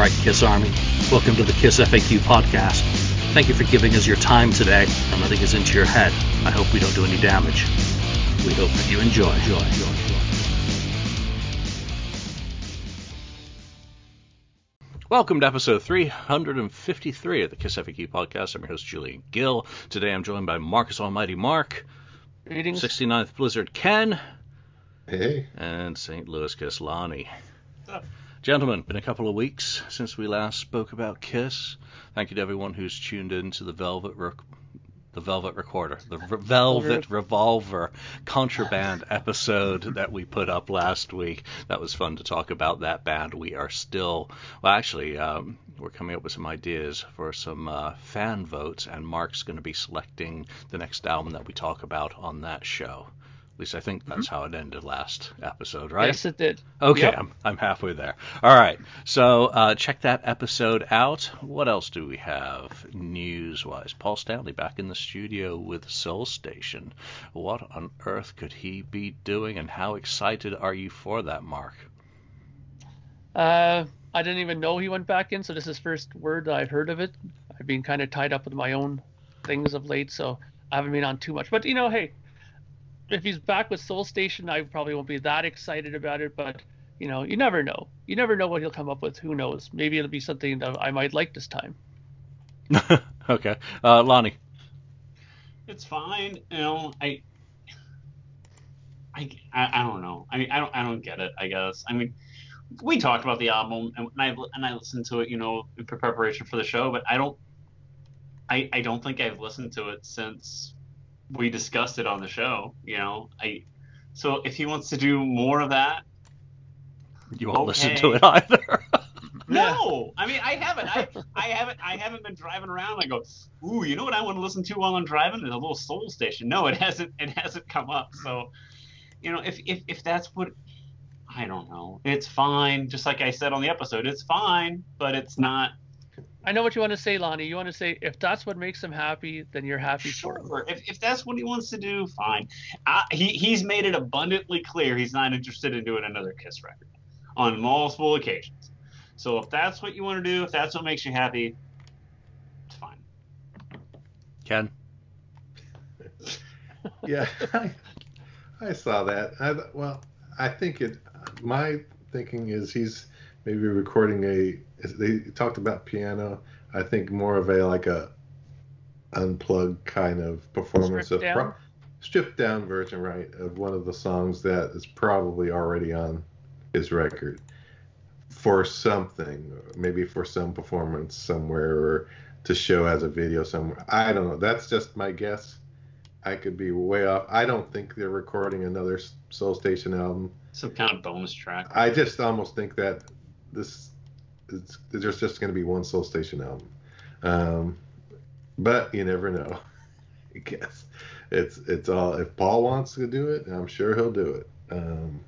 right, Kiss Army. Welcome to the Kiss FAQ podcast. Thank you for giving us your time today and letting us into your head. I hope we don't do any damage. We hope that you enjoy. enjoy, enjoy, enjoy. Welcome to episode 353 of the Kiss FAQ podcast. I'm your host, Julian Gill. Today I'm joined by Marcus Almighty Mark, Greetings. 69th Blizzard Ken, Hey, and St. Louis Kiss Lonnie. Gentlemen, been a couple of weeks since we last spoke about Kiss. Thank you to everyone who's tuned in to the Velvet the Velvet Recorder, the Re- Velvet Revolver Contraband episode that we put up last week. That was fun to talk about that band. We are still, well, actually, um, we're coming up with some ideas for some uh, fan votes, and Mark's going to be selecting the next album that we talk about on that show. At least I think that's how it ended last episode, right? Yes, it did. Okay, Yep. I'm, I'm halfway there. All right, so uh, check that episode out. What else do we have news wise? Paul Stanley back in the studio with Soul Station. What on earth could he be doing, and how excited are you for that, Mark? Uh, I didn't even know he went back in, so this is first word that I've heard of it. I've been kind of tied up with my own things of late, so I haven't been on too much. But you know, hey, if he's back with Soul Station, I probably won't be that excited about it. But you know, you never know. You never know what he'll come up with. Who knows? Maybe it'll be something that I might like this time. okay, uh, Lonnie. it's fine. You know, I, I, I, I don't know. I mean, I don't, I don't get it. I guess. I mean, we talked about the album, and I and I listened to it, you know, in preparation for the show. But I don't, I, I don't think I've listened to it since we discussed it on the show. You know, I. So if he wants to do more of that, You won't listen to it either. no. I mean, I haven't. I, I haven't. I haven't been driving around. I go, ooh, you know what I want to listen to while I'm driving? Is a little soul station. No, it hasn't. It hasn't come up. So, you know, if if if that's what, I don't know. It's fine. Just like I said on the episode, it's fine, but it's not. I know what you want to say, Lonnie. You want to say if that's what makes him happy, then you're happy for him. Sure. If, if that's what he wants to do, fine. I, he he's made it abundantly clear he's not interested in doing another Kiss record on multiple occasions. So if that's what you want to do, if that's what makes you happy, it's fine. Ken. yeah, I, I saw that. I, well, I think it. My thinking is he's maybe recording a. They talked about piano. I think more of a like a unplugged kind of performance Stripped of down? stripped down version, right, of one of the songs that is probably already on his record for something, maybe for some performance somewhere or to show as a video somewhere. I don't know. That's just my guess. I could be way off. I don't think they're recording another Soul Station album. Some kind of bonus track. I just almost think that this is there's just going to be one Soul Station album. Um, but you never know. I guess it's it's all if Paul wants to do it, I'm sure he'll do it. Um,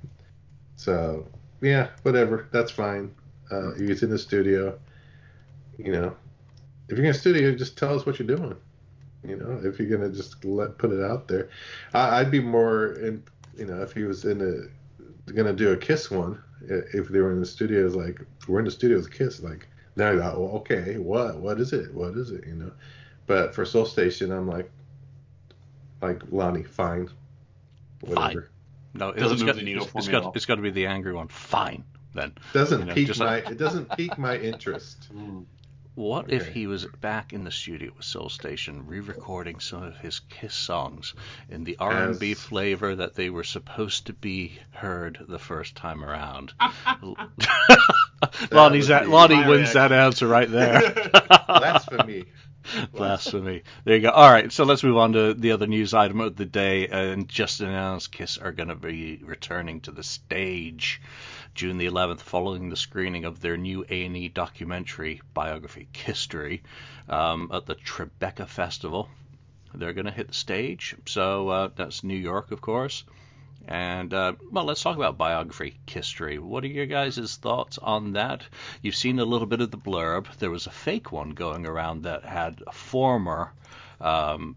so yeah, whatever. That's fine. Uh, he's in the studio. You know, if you're in the studio, just tell us what you're doing. You know, if you're gonna just let put it out there, I, I'd be more in. You know, if he was in a gonna do a Kiss one, if they were in the studio, it's like we're in the studio with Kiss, like now you're like, well, okay, what, what is it, what is it, you know? But for Soul Station, I'm like, like Lonnie, fine, whatever. No, it doesn't move the needle for it's me got, at all. It's got to be the angry one. Fine, then. Doesn't You know, pique my, like- it doesn't pique my interest. Mm. What if he was back in the studio with Soul Station, re-recording some of his Kiss songs in the R&B As- flavor that they were supposed to be heard the first time around? Lonnie's would that, Lonnie my wins that answer right there. Blasphemy. Blasphemy. There you go. All right, so let's move on to the other news item of the day. And just announced Kiss are going to be returning to the stage June the 11th, following the screening of their new A&E documentary biography, Kisstory, um, at the Tribeca Festival. They're going to hit the stage. So uh, that's New York, of course. And uh, well, let's talk about biography history. What are your guys' thoughts on that? You've seen a little bit of the blurb. There was a fake one going around that had a former um,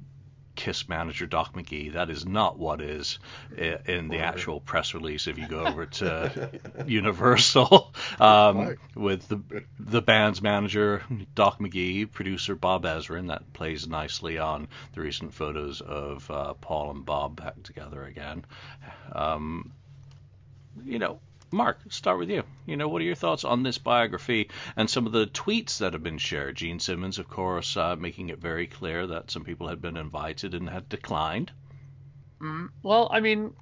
Kiss manager Doc McGee. That is not what is in the actual press release. If you go over to Universal um, with the the band's manager Doc McGee, producer Bob Ezrin, that plays nicely on the recent photos of uh, Paul and Bob back together again. Um, you know, Mark, start with you. You know, what are your thoughts on this biography and some of the tweets that have been shared? Gene Simmons, of course, uh, making it very clear that some people had been invited and had declined. Mm, well, I mean,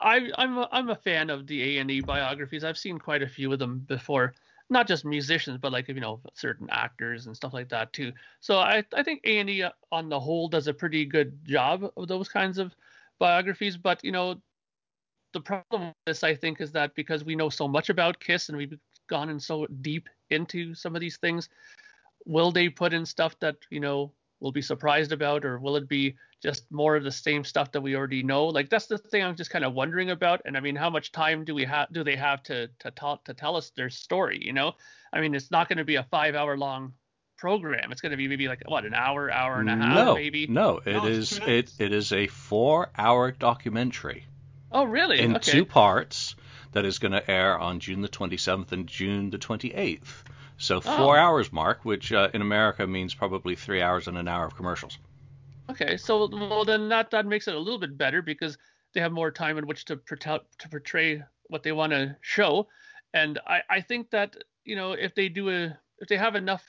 I, I'm a, I'm a fan of the A and E biographies. I've seen quite a few of them before. Not just musicians, but like you know certain actors and stuff like that too. So I I think A and E uh, on the whole does a pretty good job of those kinds of biographies. But you know the problem with this, I think, is that because we know so much about Kiss and we've gone in so deep into some of these things, will they put in stuff that you know we'll be surprised about, or will it be just more of the same stuff that we already know? Like that's the thing I'm just kind of wondering about. And I mean, how much time do we have? Do they have to to tell to tell us their story? You know, I mean, it's not going to be a five hour long program. It's going to be maybe like what an hour, hour and a half, no, maybe. No, it no, is it it is a four hour documentary. Oh, really? In okay. two parts that is going to air on June the 27th and June the 28th. So four oh. hours, Mark, which uh, in America means probably three hours and an hour of commercials. Okay, so well then that that makes it a little bit better because they have more time in which to portray, to portray what they want to show, and I I think that you know if they do a if they have enough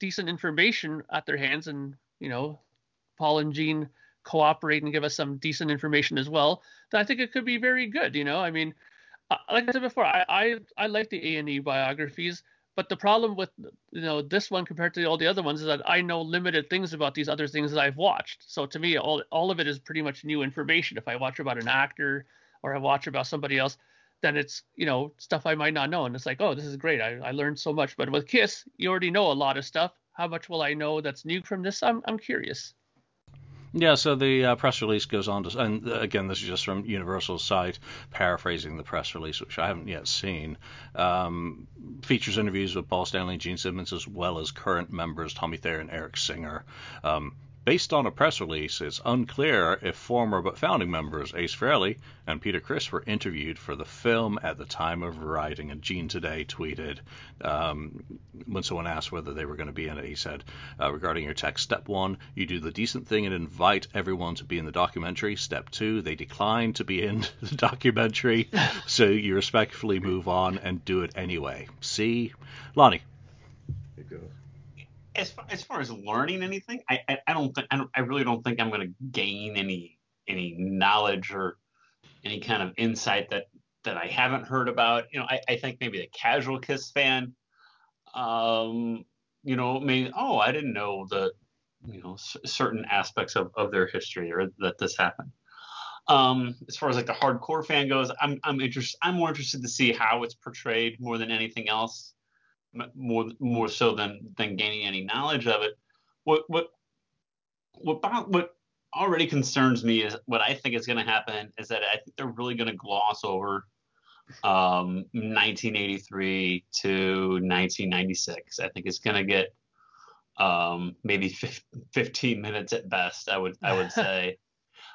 decent information at their hands and you know Paul and Gene cooperate and give us some decent information as well, then I think it could be very good. You know, I mean, uh, like I said before, I I, I like the A and E biographies, but the problem with you know this one compared to all the other ones is that I know limited things about these other things that I've watched. So to me, all all of it is pretty much new information. If I watch about an actor or I watch about somebody else, then it's you know stuff I might not know, and it's like, oh, this is great. I, I learned so much. But with Kiss, you already know a lot of stuff. How much will I know that's new from this? I'm I'm curious. Yeah, so the uh, press release goes on to, and uh, again, this is just from Universal's site, paraphrasing the press release, which I haven't yet seen. Um, features interviews with Paul Stanley Gene Simmons, as well as current members Tommy Thayer and Eric Singer. Um, Based on a press release, it's unclear if former but founding members Ace Frehley and Peter Criss were interviewed for the film at the time of writing. And Gene today tweeted um, when someone asked whether they were going to be in it, he said, uh, regarding your text, step one, you do the decent thing and invite everyone to be in the documentary. Step two, they decline to be in the documentary, so you respectfully move on and do it anyway. See, Lonnie as far, as far as learning anything, I, I, I don't think I, don't, I really don't think I'm going to gain any any knowledge or any kind of insight that that I haven't heard about. You know, I, I think maybe the casual Kiss fan, um, you know, may oh I didn't know the you know certain aspects of, of their history or that this happened. Um, as far as like the hardcore fan goes, I'm I'm interested. I'm more interested to see how it's portrayed more than anything else more more so than than gaining any knowledge of it. What what what what already concerns me is what I think is going to happen is that I think they're really going to gloss over um, 1983 to 1996. I think it's going to get um, maybe 15 minutes at best. I would I would say.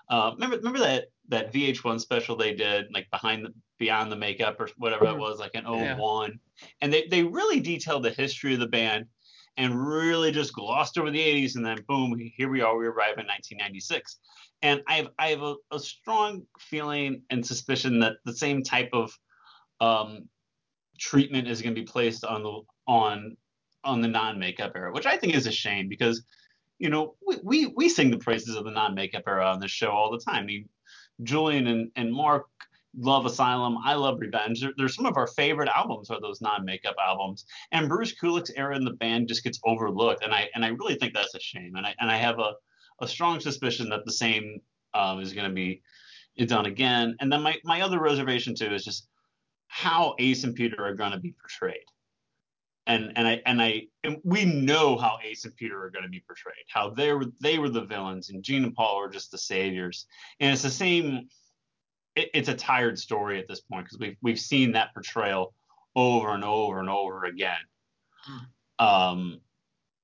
uh, remember remember that that VH1 special they did like behind the beyond the makeup or whatever it was like an 01 yeah. and they, they really detailed the history of the band and really just glossed over the 80s and then boom here we are we arrive in 1996 and i have i have a, a strong feeling and suspicion that the same type of um, treatment is going to be placed on the on on the non-makeup era which i think is a shame because you know we, we, we sing the praises of the non-makeup era on this show all the time. I mean, Julian and, and Mark love Asylum. I love Revenge. They're, they're, some of our favorite albums are those non-makeup albums. And Bruce Kulick's era in the band just gets overlooked, and I and I really think that's a shame. And I and I have a, a strong suspicion that the same um, is going to be done again. And then my my other reservation too is just how Ace and Peter are going to be portrayed. And and I and I and we know how Ace and Peter are going to be portrayed. How they were they were the villains, and Gene and Paul were just the saviors. And it's the same it, it's a tired story at this point because we've we've seen that portrayal over and over and over again. Hmm. Um,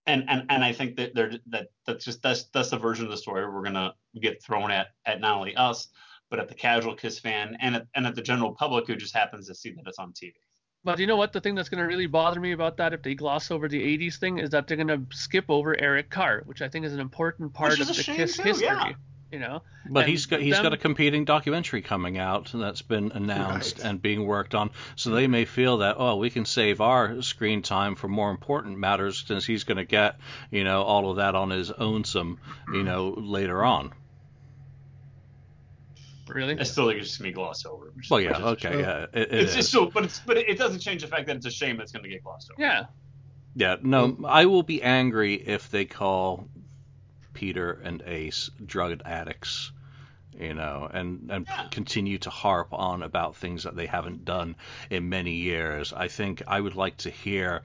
and and and I think that they're that that's just that's that's the version of the story we're gonna get thrown at at not only us but at the casual Kiss fan and at, and at the general public who just happens to see that it's on TV. But you know what? The thing that's going to really bother me about that, if they gloss over the 80s thing, is that they're going to skip over Eric Carr, which I think is an important part of the Kiss too, history. yeah. You know, But And he's got he's them- got a competing documentary coming out that's been announced Right. and being worked on. So they may feel that oh we can save our screen time for more important matters since he's going to get you know all of that on his own some you know later on. really. I still think it's just gonna be glossed over. which is- Well which yeah is- okay yeah it, it It's is. just so, but it's but it doesn't change the fact that it's a shame it's gonna get glossed over. Yeah. Yeah, no, I will be angry if they call Peter and Ace drug addicts, you know, and and Yeah. continue to harp on about things that they haven't done in many years. I think I would like to hear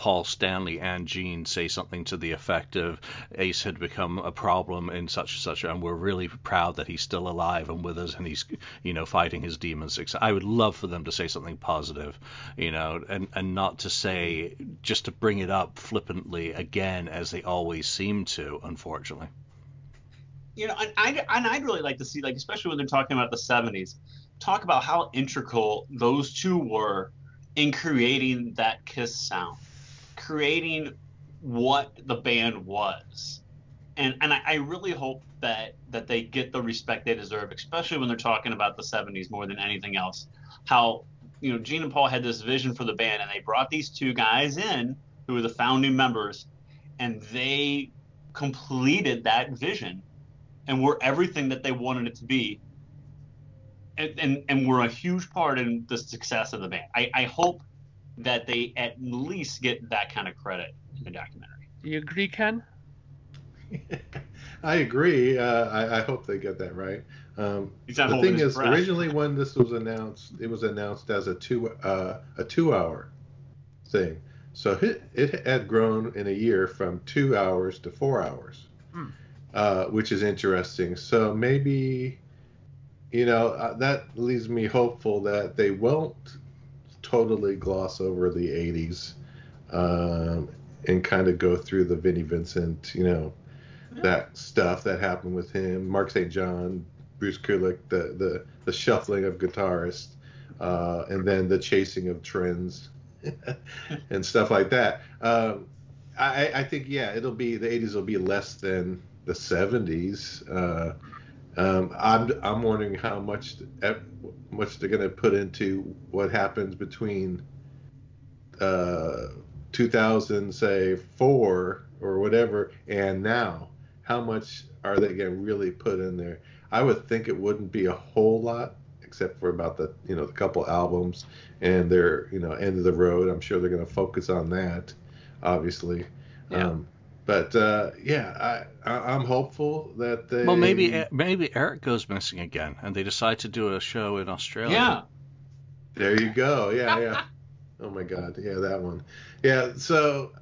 Paul Stanley and Gene say something to the effect of Ace had become a problem in such and such, and we're really proud that he's still alive and with us, and he's, you know, fighting his demons. I would love for them to say something positive, you know, and and not to say just to bring it up flippantly again as they always seem to, unfortunately. you know, and I and I'd really like to see, like, especially when they're talking about the '70s, talk about how integral those two were in creating that Kiss sound, creating what the band was, and and I, I really hope that that they get the respect they deserve, especially when they're talking about the '70s more than anything else. How you know Gene and Paul had this vision for the band, and they brought these two guys in who were the founding members, and they completed that vision and were everything that they wanted it to be and, and, and were a huge part in the success of the band. I, I hope that they at least get that kind of credit in the documentary. Do you agree, Ken? I agree. Uh, I, I hope they get that right. Um, the thing is, breath. originally when this was announced, it was announced as a two uh, a two hour thing. So it, it had grown in a year from two hours to four hours, Hmm. uh, which is interesting. So maybe, you know, uh, that leaves me hopeful that they won't totally gloss over the 80s um, and kind of go through the Vinnie Vincent, you know, that stuff that happened with him, Mark St. John, Bruce Kulick, the, the, the shuffling of guitarists, uh, and then the chasing of trends and stuff like that. Um, I, I think, yeah, it'll be, the 80s will be less than the 70s. Uh, um, I'm, I'm wondering how much, much they're going to put into what happens between uh, 2000, say, four or whatever, and now. How much are they going to really put in there? I would think it wouldn't be a whole lot, except for about the you know the couple albums and their you know end of the road. I'm sure they're going to focus on that, obviously. Yeah. Um, but uh, yeah, I, I I'm hopeful that they. Well, maybe maybe Eric goes missing again, and they decide to do a show in Australia. Yeah. There you go. Yeah, yeah. oh my God. Yeah, that one. Yeah. So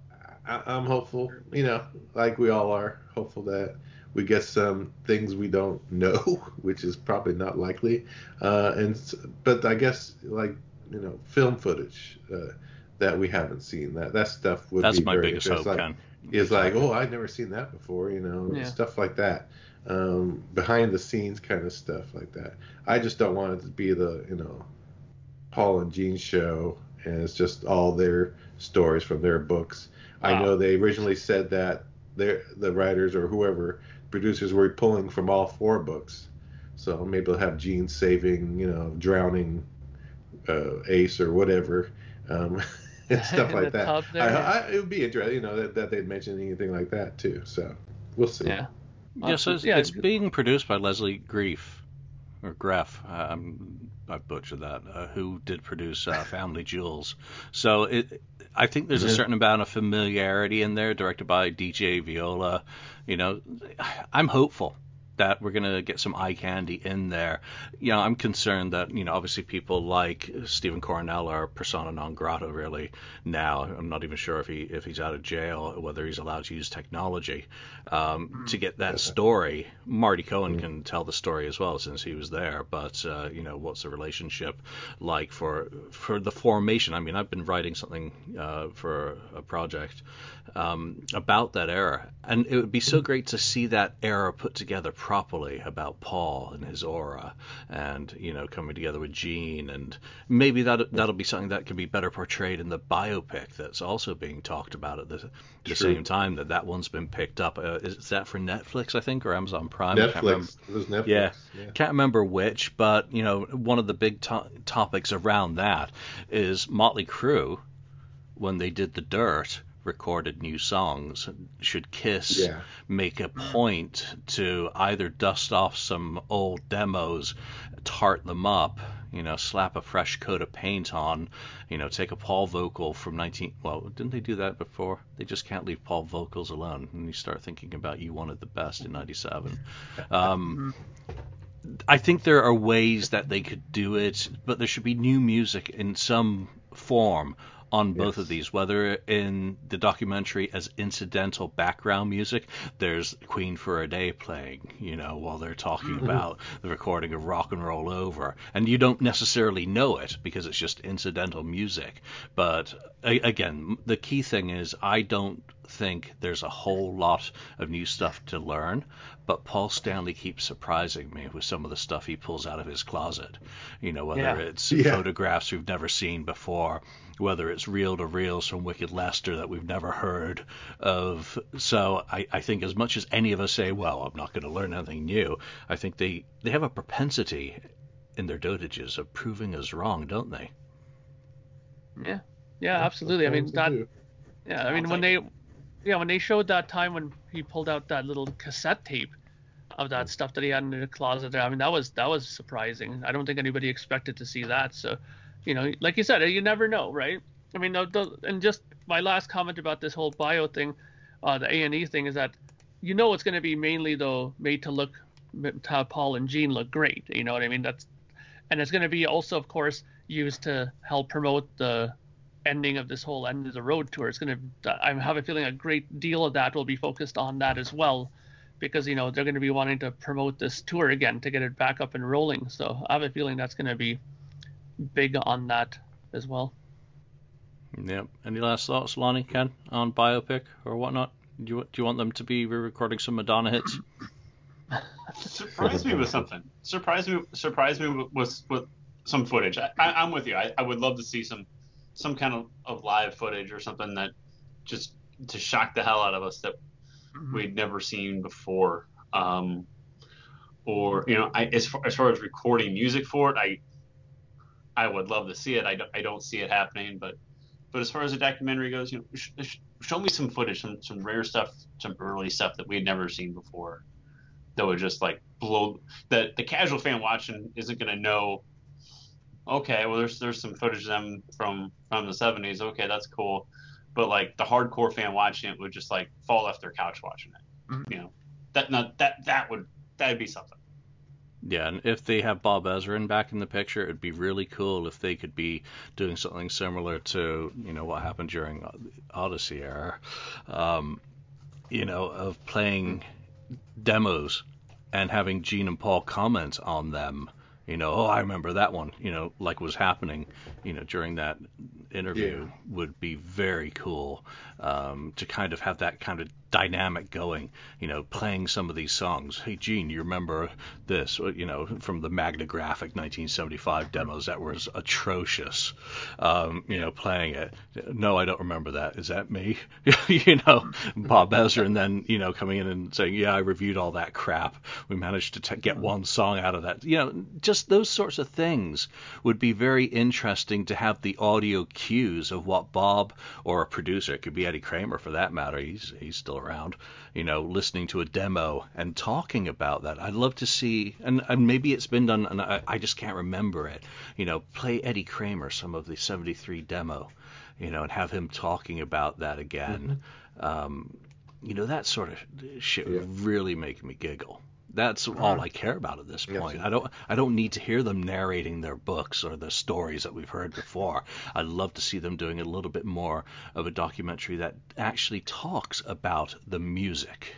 I, I'm hopeful. You know, like we all are, hopeful that we get some things we don't know, which is probably not likely. Uh, and but I guess like you know, film footage uh, that we haven't seen. That that stuff would That's be my very biggest hope. Like, Ken. Is like, oh, I've never seen that before, you know, Yeah. stuff like that. Um, behind the scenes kind of stuff like that. I just don't want it to be the, you know, Paul and Gene show and it's just all their stories from their books. I know they originally said that the writers or whoever producers were pulling from all four books. So maybe they'll have Gene saving, you know, drowning uh, Ace or whatever, um, and stuff like that. I. I, it would be interesting, you know, that, that they'd mention anything like that too. So we'll see. Yeah. Yeah, so it's, Yeah, it's being produced by Leslie Greif, or Greff. Um, I butchered that. Uh, who did produce uh, Family Jewels? So it, I think there's a certain amount of familiarity in there. Directed by DJ Viola. You know, I'm hopeful. That we're gonna get some eye candy in there. You know, I'm concerned that you know obviously people like Stephen Coronel are persona non grata really now. I'm not even sure if he if he's out of jail whether he's allowed to use technology um, to get that story. Marty Cohen can tell the story as well since he was there, but uh, you know what's the relationship like for for the formation? I mean, I've been writing something uh, for a project um, about that era, and it would be so great to see that era put together properly about Paul and his aura, and you know coming together with Gene, and maybe that that'll be something that can be better portrayed in the biopic that's also being talked about at the, the same time. That that one's been picked up. Uh, is that for Netflix, I think, or Amazon Prime? Netflix. It was Netflix. Yeah. yeah. Can't remember which, but you know, one of the big to- topics around that is Motley Crue when they did the Dirt recorded new songs. Should Kiss Yeah. make a point to either dust off some old demos, tart them up, you know, slap a fresh coat of paint on, you know, take a Paul vocal from 19 well, didn't they do that before? They just can't leave Paul vocals alone. And you start thinking about you wanted the best in 97. Um I think there are ways that they could do it, but there should be new music in some form on both Yes. of these, whether in the documentary as incidental background music. There's Queen for a Day playing, you know, while they're talking mm-hmm. about the recording of Rock and Roll Over, and you don't necessarily know it because it's just incidental music. But a- again, the key thing is I don't think there's a whole lot of new stuff to learn, but Paul Stanley keeps surprising me with some of the stuff he pulls out of his closet. You know, whether Yeah. it's Yeah. photographs we've never seen before, whether it's reel to reels from Wicked Lester that we've never heard of. So I, I think as much as any of us say, well, I'm not going to learn anything new, I think they, they have a propensity in their dotages of proving us wrong, don't they? Yeah, yeah, absolutely. I mean That's that. Yeah, I mean when they, yeah, when they showed that time when he pulled out that little cassette tape of that mm. stuff that he had in the closet there. I mean that was that was surprising. I don't think anybody expected to see that. So, you know, like you said, you never know, right? I mean, and just my last comment about this whole bio thing, uh, the A and E thing is that, you know, it's going to be mainly though made to look, to Paul and Gene look great. You know what I mean? That's, and it's going to be also, of course, used to help promote the ending of this whole end of the road tour. It's going to, I have a feeling a great deal of that will be focused on that as well, because you know they're going to be wanting to promote this tour again to get it back up and rolling. So I have a feeling that's going to be big on that as well. Yep. Any last thoughts, Lonnie, Ken, on biopic or whatnot? Do you, do you want them to be re-recording some Madonna hits? surprise me with something. Surprise me, surprise me with with, with some footage. I, I, I'm with you. I, I would love to see some some kind of, of live footage or something that just to shock the hell out of us that we'd never seen before. Um, or you know, I, as far as far as recording music for it, I I would love to see it. I don't, I don't see it happening, but but as far as the documentary goes, you know, sh- sh- show me some footage, some some rare stuff, some early stuff that we had never seen before. That would just like blow the the casual fan watching isn't gonna know. Okay, well there's there's some footage of them from from the 70s. Okay, that's cool, but like the hardcore fan watching it would just like fall off their couch watching it. Mhm. You know, that not that that would that'd be something. Yeah, and if they have Bob Ezrin back in the picture, it'd be really cool if they could be doing something similar to, you know, what happened during Odyssey era, um, you know, of playing demos and having Gene and Paul comment on them. You know, oh, I remember that one. You know, like was happening, you know, during that interview Yeah. would be very cool um, to kind of have that kind of dynamic going. You know, playing some of these songs. Hey, Gene, you remember this? You know, from the Magna Graphic 1975 demos that was atrocious. Um, you know, playing it. No, I don't remember that. Is that me? you know, Bob Ezrin, and then you know coming in and saying, yeah, I reviewed all that crap. We managed to t- get one song out of that. You know, just those sorts of things would be very interesting to have the audio cues of what Bob or a producer, it could be Eddie Kramer for that matter. He's he's still around. You know, listening to a demo and talking about that. I'd love to see, and, and maybe it's been done, and I, I just can't remember it. You know, play Eddie Kramer some of the '73 demo. You know, and have him talking about that again. Um, you know, that sort of shit Yeah. would really make me giggle. That's all I care about at this point. I don't I don't need to hear them narrating their books or the stories that we've heard before. I'd love to see them doing a little bit more of a documentary that actually talks about the music.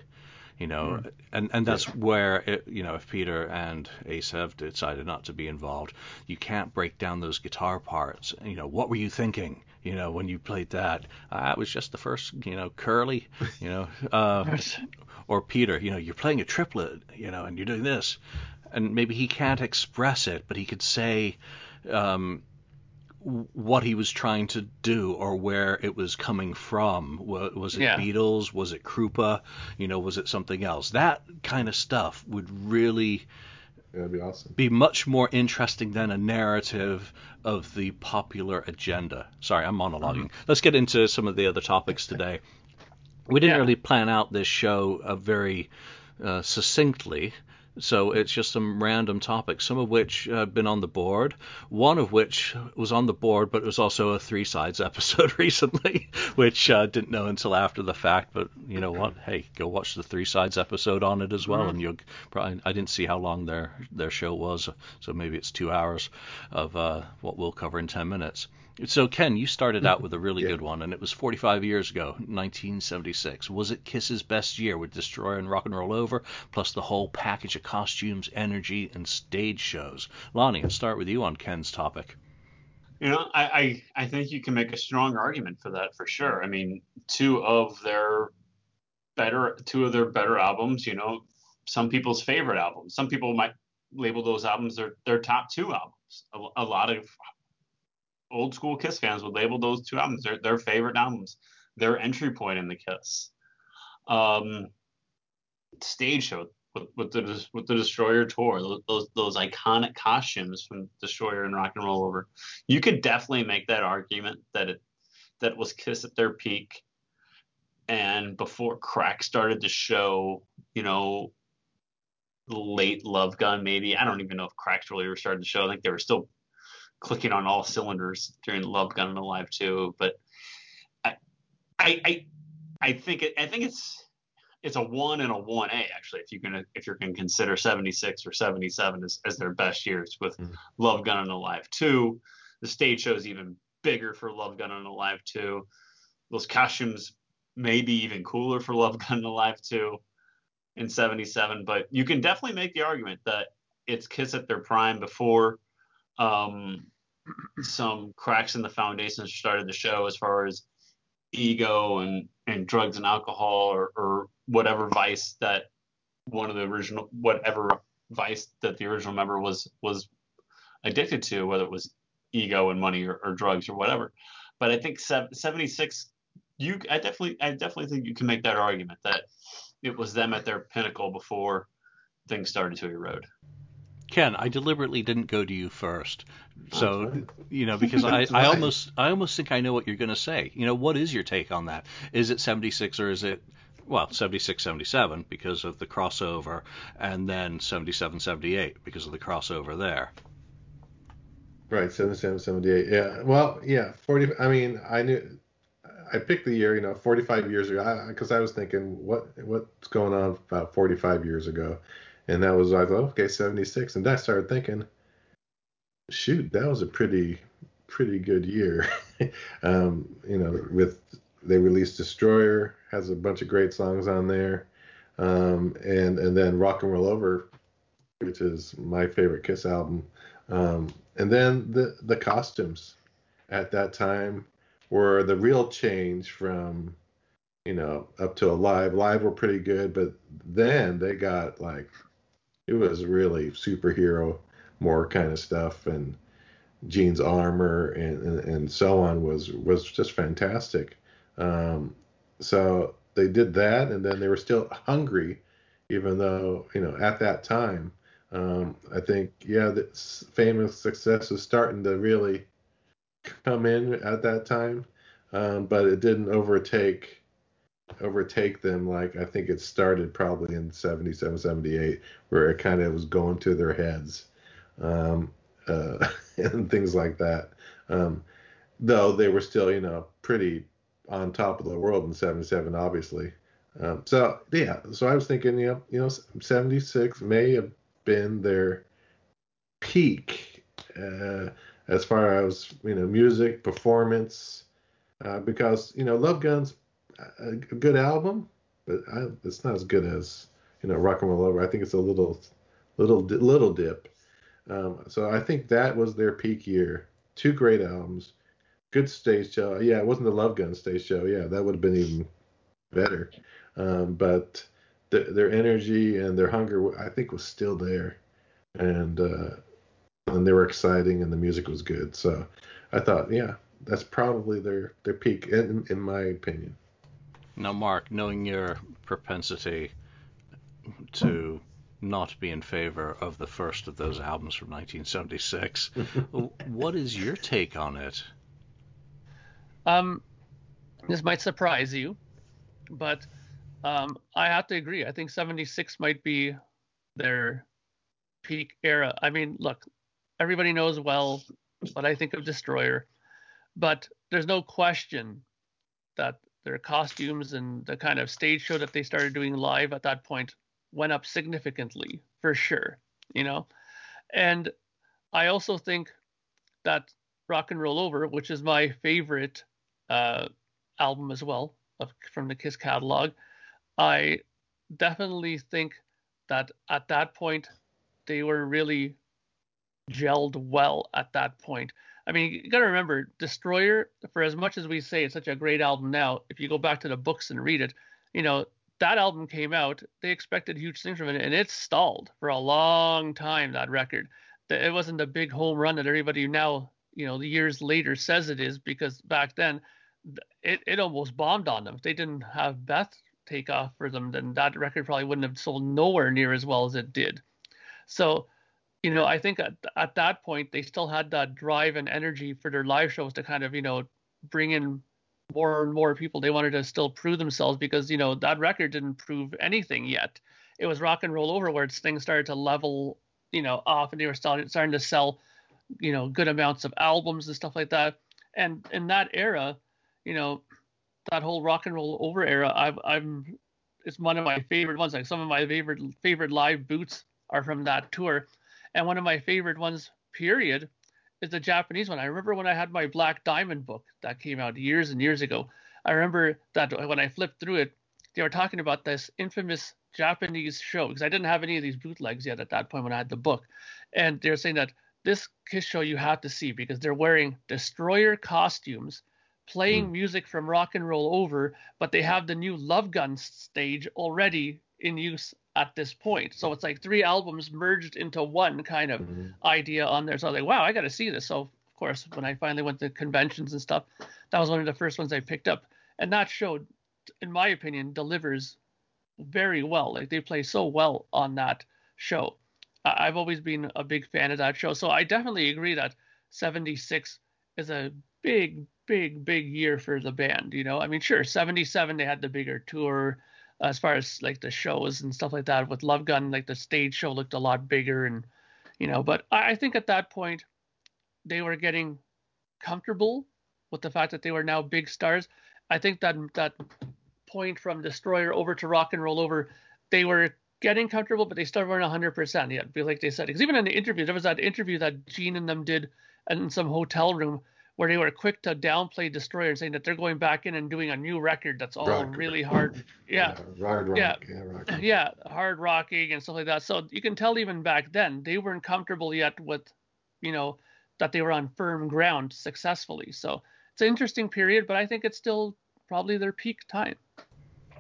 You know, Mm. and and that's where it, you know if Peter and Ace have decided not to be involved, you can't break down those guitar parts. You know, what were you thinking? You know, when you played that, ah, it was just the first, you know, curly, you know, uh, or Peter, you know, you're playing a triplet, you know, and you're doing this, and maybe he can't express it, but he could say um, what he was trying to do or where it was coming from. Was it Yeah. Beatles? Was it Krupa? You know, was it something else? That kind of stuff would really That'd be awesome. be much more interesting than a narrative of the popular agenda. Sorry, I'm monologuing. Let's get into some of the other topics today. We didn't Yeah. really plan out this show uh, very uh, succinctly, so it's just some random topics, some of which have been on the board, one of which was on the board, but it was also a three sides episode recently, which uh, didn't know until after the fact. But you know what? Hey, go watch the three sides episode on it as well, and you'll probably. I didn't see how long their their show was, so maybe it's two hours of uh, what we'll cover in ten minutes. So Ken, you started out with a really Yeah. good one, and it was 45 years ago, 1976. Was it Kiss's best year with Destroyer and Rock and Roll Over, plus the whole package of costumes, energy, and stage shows? Lonnie, I'll start with you on Ken's topic. You know, I, I I think you can make a strong argument for that for sure. I mean, two of their better two of their better albums. You know, some people's favorite albums. Some people might label those albums their their top two albums. A, a lot of old school Kiss fans would label those two albums their their favorite albums, their entry point in the Kiss. Um, stage show with, with the with the Destroyer tour, those, those iconic costumes from Destroyer and Rock and Roll Over. You could definitely make that argument that it that was Kiss at their peak, and before crack started to show, you know, late Love Gun maybe. I don't even know if cracks really were starting to show. I think they were still clicking on all cylinders during Love Gun and Alive too. But I I I, I think it I think it's it's a one and a one A actually if you're gonna if you're gonna consider 76 or 77 as, as their best years with Mm. Love Gun and Alive 2. The stage show's even bigger for Love Gun and Alive 2. Those costumes maybe even cooler for Love Gun and Alive 2 in 77, but you can definitely make the argument that it's Kiss at their prime before um, some cracks in the foundation started to show as far as ego and, and drugs and alcohol or, or whatever vice that one of the original whatever vice that the original member was was addicted to, whether it was ego and money or, or drugs or whatever. But I think 76, you I definitely I definitely think you can make that argument that it was them at their pinnacle before things started to erode. Ken, I deliberately didn't go to you first, so you know because I, I almost I almost think I know what you're going to say. You know, what is your take on that? Is it 76 or is it well 76 77 because of the crossover, and then 77 78 because of the crossover there? Right, 77, 78. Yeah. Well, yeah, 40. I mean, I knew, I picked the year, you know, 45 years ago, because I, was thinking, what what's going on about 45 years ago? And that was, I thought, okay, 76. And I started thinking, shoot, that was a pretty, pretty good year. um, you know, with, they released Destroyer, has a bunch of great songs on there. Um, and, and then Rock and Roll Over, which is my favorite Kiss album. Um, and then the the costumes at that time were the real change from you know up to Alive. Live were pretty good, but then they got like it was really superhero more kind of stuff and Gene's armor and, and, and so on was was just fantastic. Um, so they did that, and then they were still hungry, even though you know at that time um, I think, yeah, the famous success was starting to really come in at that time, um, but it didn't overtake overtake them like I think it started probably in 77, 78, where it kind of was going to their heads um, uh, and things like that. Um, though they were still, you know, pretty on top of the world in 77, obviously. Um, so yeah, so I was thinking, you know, you know, 76 may have been their peak uh, as far as you know music performance, uh, because you know Love Guns, a, a good album, but I, it's not as good as you know Rock and Roll Over. I think it's a little little little dip. Um, so I think that was their peak year. Two great albums, good stage show. Yeah, it wasn't the Love Gun stage show. Yeah, that would have been even better. Um, but the, their energy and their hunger, I think, was still there, and uh, and they were exciting, and the music was good. So I thought, yeah, that's probably their their peak, in in my opinion. Now, Mark, knowing your propensity to not be in favor of the first of those albums from 1976, what is your take on it? Um, this might surprise you, but um, I have to agree. I think 76 might be their peak era. I mean, look, everybody knows well what I think of Destroyer, but there's no question that their costumes and the kind of stage show that they started doing live at that point went up significantly for sure, you know. And I also think that Rock and Roll Over, which is my favorite uh, album as well of, from the Kiss catalog, I definitely think that at that point they were really gelled well at that point. I mean, you got to remember, Destroyer, for as much as we say it's such a great album now, if you go back to the books and read it, you know, that album came out, they expected huge things from it, and it stalled for a long time, that record. It wasn't a big home run that everybody now, you know, years later says it is, because back then, it, it almost bombed on them. If they didn't have Beth take off for them, then that record probably wouldn't have sold nowhere near as well as it did. So, you know, I think at, at that point they still had that drive and energy for their live shows to kind of, you know, bring in more and more people. They wanted to still prove themselves because, you know, that record didn't prove anything yet. It was rock and roll over where things started to level, you know, off and they were starting, starting to sell, you know, good amounts of albums and stuff like that. And in that era, you know, that whole rock and roll over era, I've, I'm, it's one of my favorite ones. Like some of my favorite favorite live boots are from that tour, and one of my favorite ones, period, is the Japanese one. I remember when I had my Black Diamond book that came out years and years ago. I remember that when I flipped through it, they were talking about this infamous Japanese show because I didn't have any of these bootlegs yet at that point when I had the book, and they're saying that this Kiss show you have to see because they're wearing destroyer costumes playing mm. music from rock and roll over, but they have the new Love Gun stage already in use at this point. So it's like three albums merged into one kind of mm-hmm. idea on there. So I was like, wow, I got to see this. So of course, when I finally went to conventions and stuff, that was one of the first ones I picked up, and that show, in my opinion, delivers very well. Like they play so well on that show. I've always been a big fan of that show. So I definitely agree that 76 is a big, big, big year for the band. You know, I mean, sure, 77 they had the bigger tour as far as like the shows and stuff like that. With Love Gun, like the stage show looked a lot bigger, and you know, but I, I think at that point they were getting comfortable with the fact that they were now big stars. I think that that point from Destroyer over to Rock and Roll over, they were getting comfortable, but they still weren't 100% yet. Like they said, because even in the interview, there was that interview that Gene and them did in some hotel room where they were quick to downplay Destroyer saying that they're going back in and doing a new record that's all rock, really hard. Yeah. yeah hard rock. Yeah. Yeah, rock. yeah, hard rocking and stuff like that. So you can tell even back then they weren't comfortable yet with, you know, that they were on firm ground successfully. So it's an interesting period, but I think it's still probably their peak time.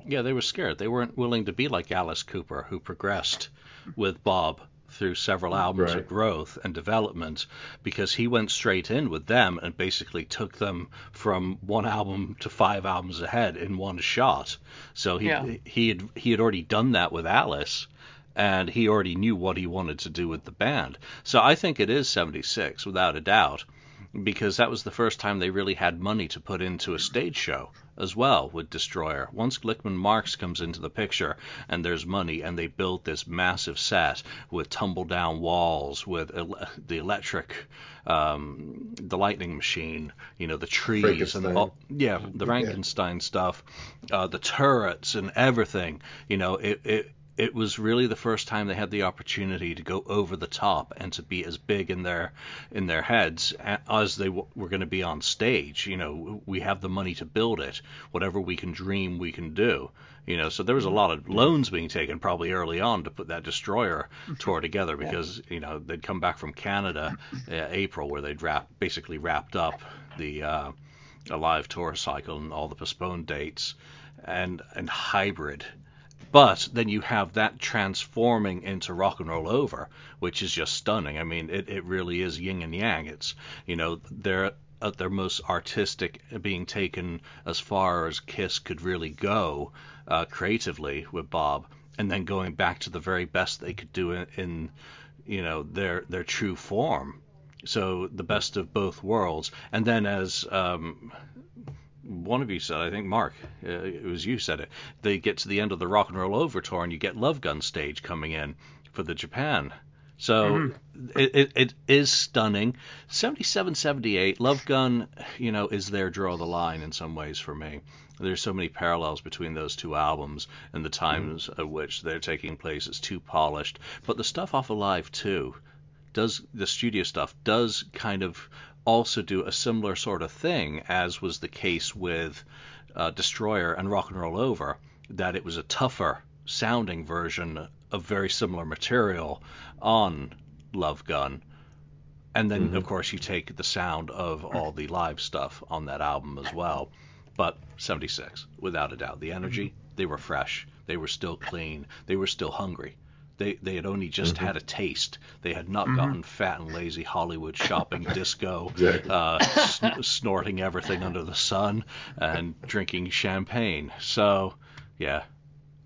Yeah, they were scared. They weren't willing to be like Alice Cooper, who progressed with Bob through several albums right. of growth and development because he went straight in with them and basically took them from one album to five albums ahead in one shot. So he yeah. he had he had already done that with Alice and he already knew what he wanted to do with the band. So I think it is 76 without a doubt. Because that was the first time they really had money to put into a stage show as well with Destroyer. Once Glickman Marks comes into the picture and there's money and they build this massive set with tumble down walls, with ele- the electric, um, the lightning machine, you know, the trees and all, yeah, the Frankenstein yeah. stuff, uh, the turrets and everything, you know, it, it it was really the first time they had the opportunity to go over the top and to be as big in their in their heads as they w- were going to be on stage. You know, we have the money to build it. Whatever we can dream, we can do. You know, so there was a lot of loans being taken probably early on to put that destroyer tour together because yeah. you know they'd come back from Canada uh, April where they'd wrap basically wrapped up the uh, live tour cycle and all the postponed dates and and hybrid but then you have that transforming into rock and roll over, which is just stunning. I mean, it, it really is yin and yang. It's, you know, they're at their most artistic, being taken as far as Kiss could really go uh, creatively with Bob, and then going back to the very best they could do in, in you know, their their true form. So the best of both worlds. And then as um, one of you said, I think Mark, uh, it was you said it. They get to the end of the Rock and Roll Over tour, and you get Love Gun stage coming in for the Japan. So mm-hmm. it, it, it is stunning. 77, 78, Love Gun, you know, is their draw the line in some ways for me. There's so many parallels between those two albums and the times mm-hmm. at which they're taking place. It's too polished. But the stuff off Alive II, does the studio stuff does kind of also do a similar sort of thing, as was the case with uh, Destroyer and Rock and Roll Over, that it was a tougher sounding version of very similar material on Love Gun. And then, mm-hmm. of course, you take the sound of all the live stuff on that album as well. But 76, without a doubt. The energy, mm-hmm. they were fresh. They were still clean. They were still hungry. They they had only just mm-hmm. had a taste. They had not mm-hmm. gotten fat and lazy Hollywood shopping disco, exactly. uh, sn- snorting everything under the sun and drinking champagne. So, yeah,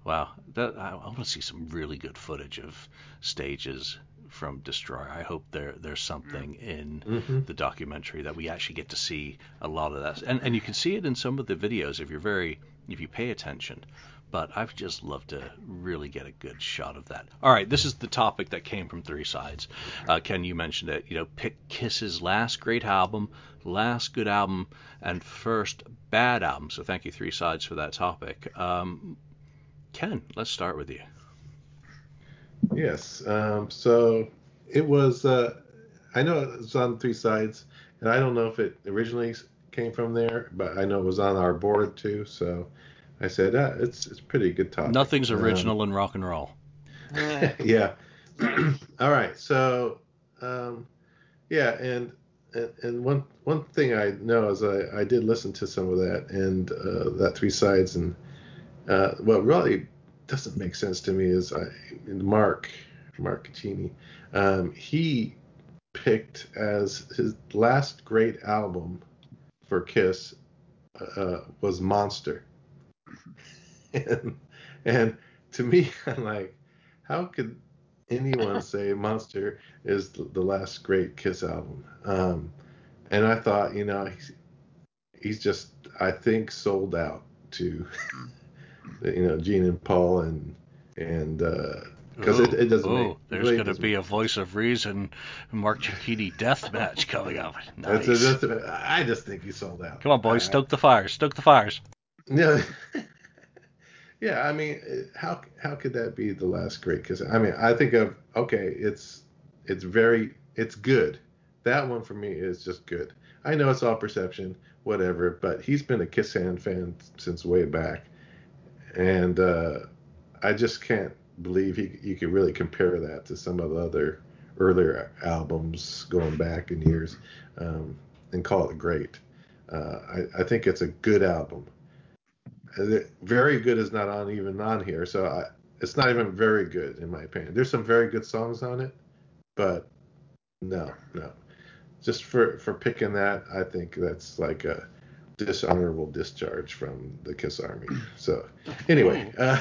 wow. That, I, I want to see some really good footage of stages from Destroyer. I hope there there's something in mm-hmm. the documentary that we actually get to see a lot of that, and and you can see it in some of the videos if you're very if you pay attention but I've just loved to really get a good shot of that. All right, this is the topic that came from Three Sides. Uh, Ken, you mentioned it. You know, pick Kiss's last great album, last good album, and first bad album. So thank you, Three Sides, for that topic. Um, Ken, let's start with you. Yes. Um, so it was. Uh, I know it was on Three Sides, and I don't know if it originally came from there, but I know it was on our board too. So I said, ah, it's it's pretty good topic. Nothing's um, original um, in rock and roll. yeah. All right. So, um, yeah, and, and and one one thing I know is I, I did listen to some of that and uh, that three sides and uh, what really doesn't make sense to me is I Mark Mark Cicchini, um, he picked as his last great album for Kiss uh, was Monster and, and to me, I'm like, how could anyone say Monster is the last great Kiss album? Um, and I thought, you know, he's, he's just, I think, sold out to, you know, Gene and Paul and and because uh, it, it, doesn't. Oh, there's really going to be a voice of reason, Mark Cicchini death match coming up. Nice. That's that's I just think he sold out. Come on, boys, stoke the fires, stoke the fires. Yeah. Yeah, I mean, how how could that be the last great Kiss? I mean, I think of okay, it's it's very it's good. That one for me is just good. I know it's all perception, whatever, but he's been a Kiss fan fan since way back, and uh, I just can't believe he you could really compare that to some of the other earlier albums going back in years, um, and call it great. Uh, I, I think it's a good album very good is not on even on here, so I, it's not even very good in my opinion. There's some very good songs on it, but no, no. Just for for picking that, I think that's like a dishonorable discharge from the Kiss Army. So anyway. Uh,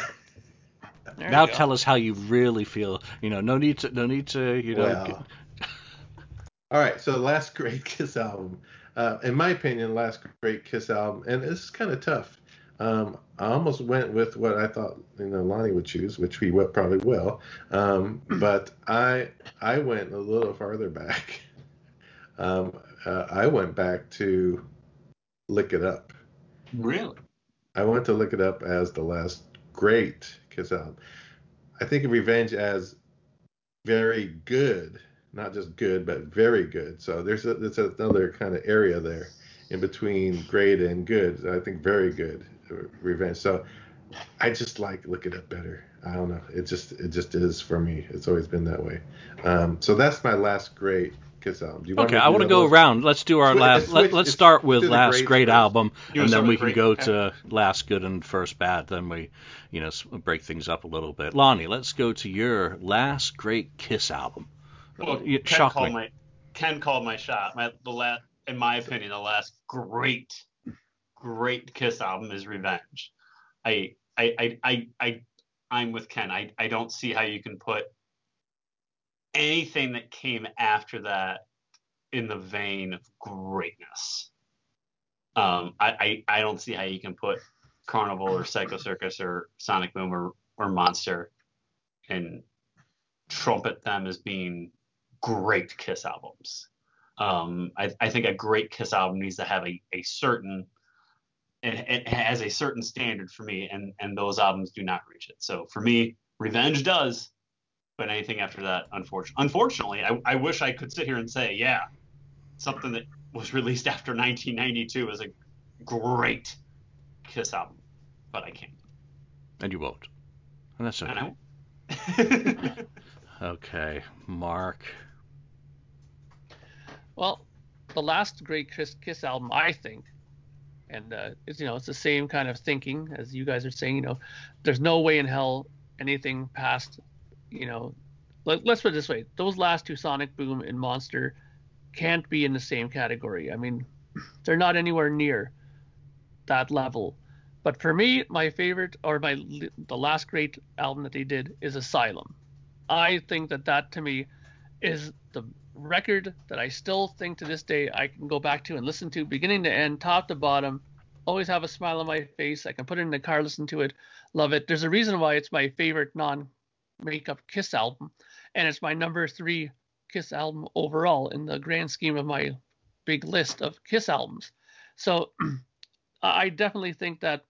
now tell us how you really feel. You know, no need to, no need to, you know. Well, All right, so last great Kiss album, uh, in my opinion, last great Kiss album, and this is kind of tough. Um, I almost went with what I thought you know Lonnie would choose, which we will, probably will. Um, but I I went a little farther back. Um, uh, I went back to Lick It Up. Really? I went to Lick It Up as the last great Kiss album. I think of Revenge as very good, not just good, but very good. So there's a, there's another kind of area there in between great and good. I think very good Revenge. So I just like Lick It Up better. I don't know. It just it just is for me. It's always been that way. Um, so that's my last great Kiss album. Do you okay, me I want to go those? around. Let's do our Switch- last. switch- Let, let's start with last greats great album, and then we with can great? go to last good and first bad. Then we, you know, break things up a little bit. Lonnie, let's go to your last great Kiss album. Well, You- Ken called my Ken called my shot. My the last, in my opinion, the last great, great Kiss album is Revenge. I I I I, I I'm with Ken. I I don't see how you can put anything that came after that in the vein of greatness. Um, I, I I don't see how you can put Carnival or Psycho Circus or Sonic Boom or, or Monster and trumpet them as being great Kiss albums. Um, I, I think a great Kiss album needs to have a, a certain it, it has a certain standard for me, and and those albums do not reach it. So for me, Revenge does, but anything after that, unfortunately, unfortunately, I, I wish I could sit here and say, yeah, something that was released after 1992 is a great Kiss album, but I can't. And you won't. And that's okay. And I won't. Okay, Mark. Well, the last great Kiss, Kiss album, I think, and uh, it's you know it's the same kind of thinking as you guys are saying. You know, there's no way in hell anything past, you know, let, let's put it this way: those last two, Sonic Boom and Monster, can't be in the same category. I mean, they're not anywhere near that level. But for me, my favorite or my the last great album that they did is Asylum. I think that that to me is the record that I still think to this day I can go back to and listen to beginning to end, top to bottom. Always have a smile on my face. I can put it in the car, listen to it, love it. There's a reason why it's my favorite non-makeup Kiss album, and it's my number three Kiss album overall in the grand scheme of my big list of Kiss albums. So I definitely think that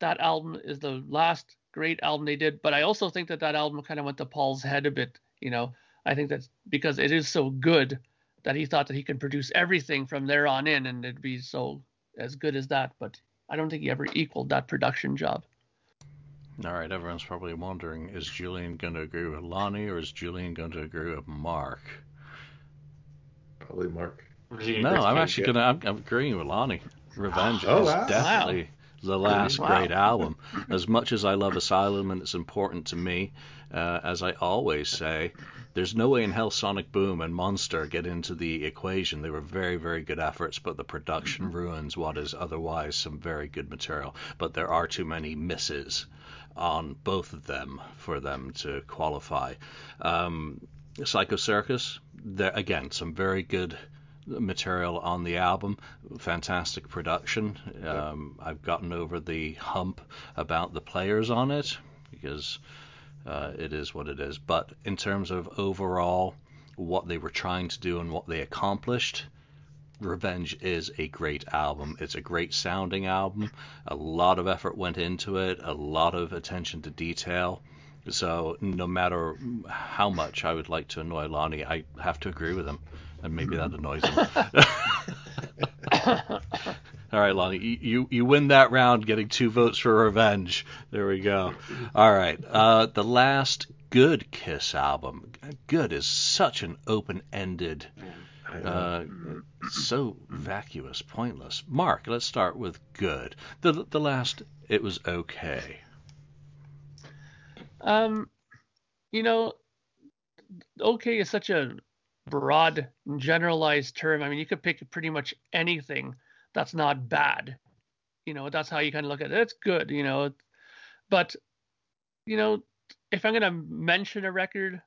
that album is the last great album they did, but I also think that that album kind of went to Paul's head a bit. You know, I think that's because it is so good that he thought that he could produce everything from there on in and it'd be so as good as that. But I don't think he ever equaled that production job. All right, everyone's probably wondering: Is Julian going to agree with Lonnie, or is Julian going to agree with Mark? Probably Mark. No, I'm actually gonna. I'm, I'm agreeing with Lonnie. Revenge Oh, is wow. definitely the last Wow. great album. As much as I love Asylum and it's important to me, uh, as I always say, there's no way in hell Sonic Boom and Monster get into the equation. They were very, very good efforts, but the production ruins what is otherwise some very good material. But there are too many misses on both of them for them to qualify. Um, Psycho Circus, there again, some very good material on the album. Fantastic production. Um, I've gotten over the hump about the players on it because uh, it is what it is. But in terms of overall what they were trying to do and what they accomplished, Revenge is a great album. It's a great sounding album. A lot of effort went into it, a lot of attention to detail. So no matter how much I would like to annoy Lonnie, I have to agree with him, and maybe that annoys him. All right, Lonnie, you, you you win that round, getting two votes for Revenge. There we go. All right, uh, the last good Kiss album. Good is such an open-ended, uh, so vacuous, pointless. Mark, let's start with good. The the last, it was okay. Um, you know, okay is such a broad, generalized term. I mean, you could pick pretty much anything that's not bad. You know, that's how you kind of look at it. It's good, you know. But, you know, if I'm going to mention a record,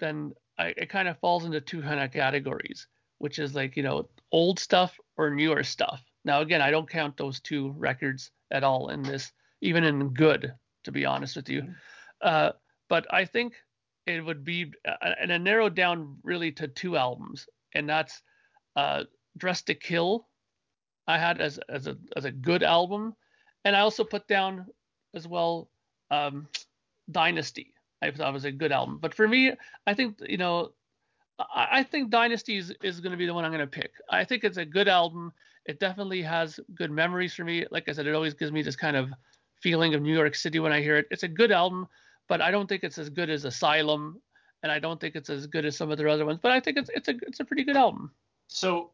then I, it kind of falls into two kind of categories. which is like you know old stuff or newer stuff. Now again, I don't count those two records at all in this, even in good, to be honest with you. Uh, but I think it would be, uh, and I narrowed down really to two albums, and that's uh, Dressed to Kill. I had as as a as a good album, and I also put down as well um, Dynasty. I thought was a good album, but for me, I think you know, I, I think Dynasty is, is going to be the one I'm going to pick. I think it's a good album. It definitely has good memories for me. Like I said, it always gives me this kind of feeling of New York City when I hear it. It's a good album, but I don't think it's as good as Asylum, and I don't think it's as good as some of their other ones. But I think it's it's a it's a pretty good album. So,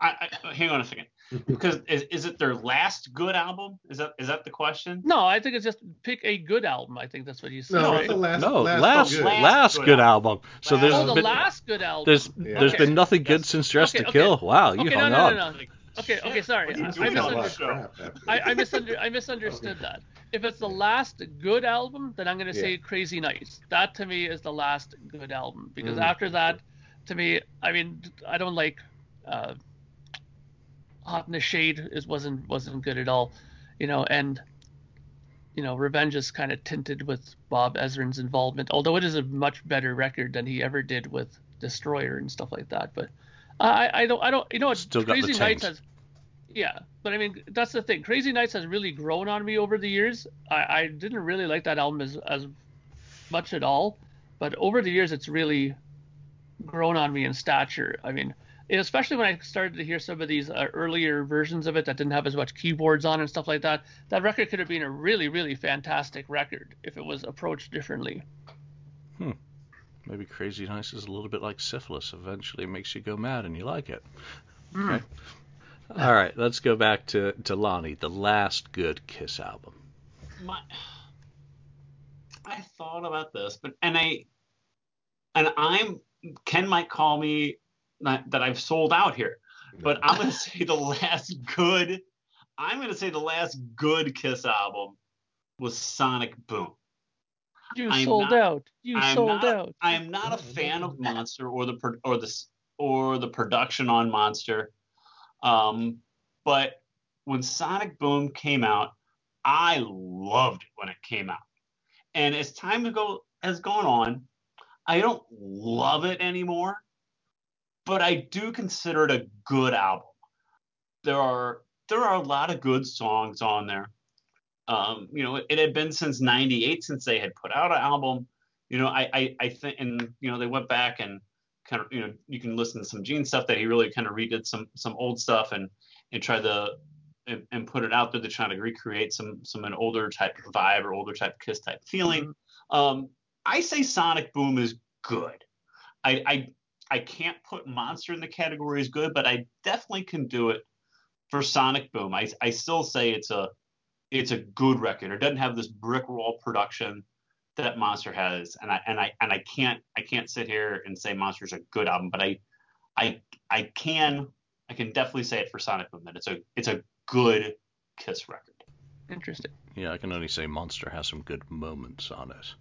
I, I, hang on a second, because is, is it their last good album? Is that is that the question? No, I think it's just pick a good album. I think that's what you said. No, right? it's the last, no, last, last good. Last last, good good album. album. So Last- there's oh, the been, last good album. there's Yeah. there's Okay. been nothing good Yes. since Dress Okay, to okay. Kill. Wow, you Okay, no, hung no, no, no. Like, Okay, okay, sorry. What are you I, doing I, on Talk this misunder- about show? crap after I, I, misunder- I misunderstood that. If it's the last good album, then I'm going to say Yeah. Crazy Nights. That to me is the last good album because Mm. after that, to me, I mean, I don't like uh, Hot in the Shade. It wasn't wasn't good at all, you know, and you know, Revenge is kind of tinted with Bob Ezrin's involvement, although it is a much better record than he ever did with Destroyer and stuff like that. But I, I don't, I don't, you know, what Still got the Crazy Nights has, yeah, but I mean, that's the thing. Crazy Nights has really grown on me over the years. I, I didn't really like that album as as much at all, but over the years, it's really grown on me in stature. I mean, especially when I started to hear some of these uh, earlier versions of it that didn't have as much keyboards on and stuff like that. That record could have been a really, really fantastic record if it was approached differently. Maybe Crazy Nights is a little bit like syphilis. Eventually, it makes you go mad, and you like it. Mm. Okay. All right, let's go back to to Lonnie, the last good Kiss album. my I thought about this, but and I and I'm Ken might call me not, that I've sold out here, but I'm gonna say the last good. I'm gonna say the last good Kiss album was Sonic Boom. You I'm sold not- out. You I'm sold not- out. I am not a fan of Monster or the or the or the production on Monster, um, but when Sonic Boom came out, I loved it when it came out, and as time ago has gone on, I don't love it anymore, but I do consider it a good album. There are there are a lot of good songs on there. Um, you know, it, it had been since '98 since they had put out an album you know, I, I, I think, and you know, they went back and kind of, you know, you can listen to some Gene stuff that he really kind of redid some some old stuff and and tried to and, and put it out there to try to recreate some some an older type vibe or older type Kiss type feeling. Um, I say Sonic Boom is good. I, I I can't put Monster in the category as good, but I definitely can do it for Sonic Boom. I I still say it's a it's a good record. It doesn't have this brick wall production that Monster has, and I and I and I can't I can't sit here and say Monster's a good album, but I I I can I can definitely say it for Sonic Boom that it's a it's a good Kiss record. Interesting. Yeah, I can only say Monster has some good moments on it,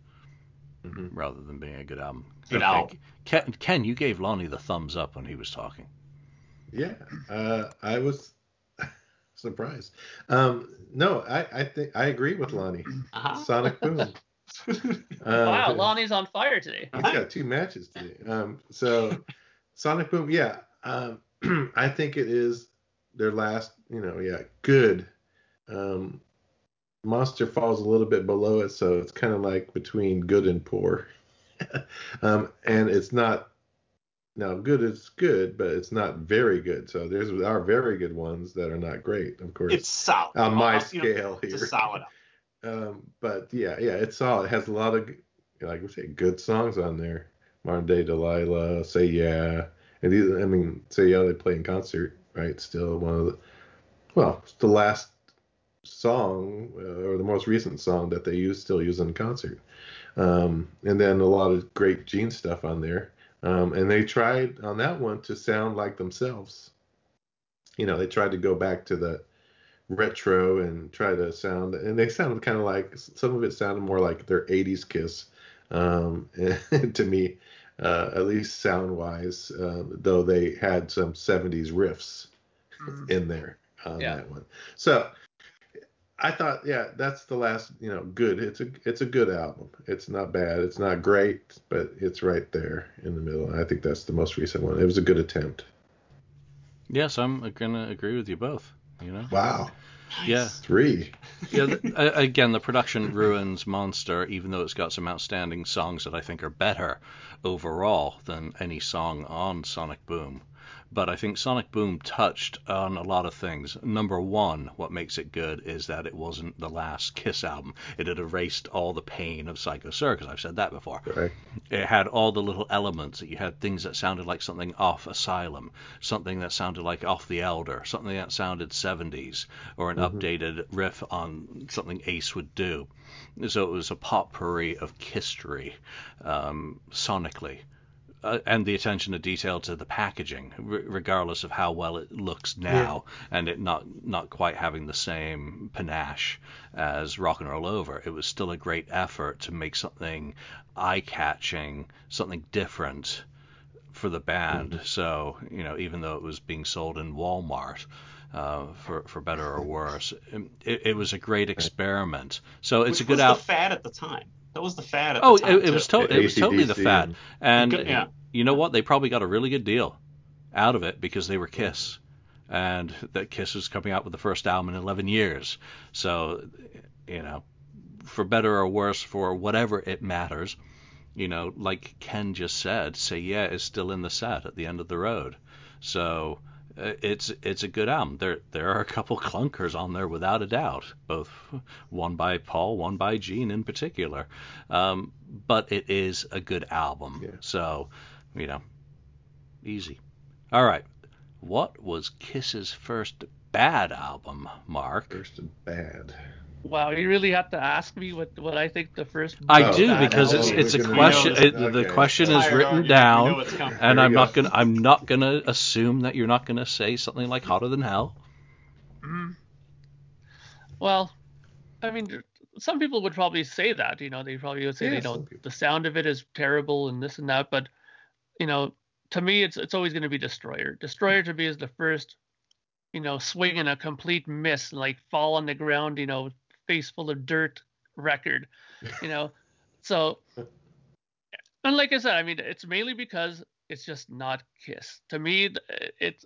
Mhm. rather than being a good album. Good album. Ken, Ken, you gave Lonnie the thumbs up when he was talking. Yeah, uh, I was surprised. Um, no, I, I think I agree with Lonnie. Uh-huh. Sonic Boom. Uh, wow, Lonnie's on fire today. He's got two matches today. Um, so Sonic Boom, yeah. Um, I think it is their last, you know, yeah, good. Um, Monster falls a little bit below it, so it's kind of like between good and poor. um, and it's not now good is good, but it's not very good. So there's our very good ones that are not great, of course. It's solid on my Uh, you know, scale It's here. a solid. Um, but yeah, yeah, it's solid. It has a lot of, like we say, good songs on there. Modern Day Delilah, Say Yeah, and these, I mean, Say Yeah, they play in concert, right? Still one of the, well, it's the last song uh, or the most recent song that they use, still use in concert. Um, and then a lot of great Gene stuff on there. Um, and they tried on that one to sound like themselves. You know, they tried to go back to the retro and try to sound and they sounded kind of like some of it sounded more like their 80s kiss um to me uh, at least sound wise. Uh, though they had some '70s riffs Mhm. in there on Yeah. that one. So I thought, yeah, that's the last, you know, good. It's a it's a good album. It's not bad. It's not great, but it's right there in the middle. I think that's the most recent one. It was a good attempt. Yes, I'm gonna agree with you both. You know. Wow, Yeah. three. yeah, the, again, the production ruins Monster, even though it's got some outstanding songs that I think are better overall than any song on Sonic Boom. But I think Sonic Boom touched on a lot of things. Number one, what makes it good is that it wasn't the last Kiss album. It had erased all the pain of Psycho Circus. I've said that before. Right. It had all the little elements. That you had things that sounded like something off Asylum, something that sounded like off The Elder, something that sounded 70s, or an updated riff on something Ace would do. So it was a potpourri of history, um, sonically. Uh, and the attention to detail to the packaging, r- regardless of how well it looks now, and it not not quite having the same panache as Rock and Roll Over. It was still a great effort to make something eye-catching, something different for the band. So you know, even though it was being sold in Walmart. Uh, for for better or worse, it, it was a great experiment. So it's Which a good was out. the fad at the time. That was the fad at Oh, the time. it, it was to- it was totally the fad, and Good- yeah. you know what? They probably got a really good deal out of it because they were Kiss, and that Kiss was coming out with the first album in 11 years. So, you know, for better or worse, for whatever it matters, you know, like Ken just said, Say Yeah is still in the set at the end of the road. So. Uh, It's it's a good album. There there are a couple clunkers on there without a doubt, both one by Paul, one by Gene in particular. Um, but it is a good album. Yeah. So, you know, easy. All right. What was Kiss's first bad album, Mark? First bad. Wow, you really have to ask me what, what I think the first. I do bad because it's it's a We're gonna question. know this. The question is written argument, we know down, and I'm we not gonna I'm not gonna assume that you're not gonna say something like hotter than hell. Mm. Well, I mean, some people would probably say that. You know, they probably would say, Yeah, you know, the sound of it is terrible and this and that. But, you know, to me, it's it's always going to be Destroyer. Destroyer to me is the first, you know, swing and a complete miss, like fall on the ground, you know, face full of dirt record, you know. so, and like I said, I mean, it's mainly because it's just not Kiss. To me, it's.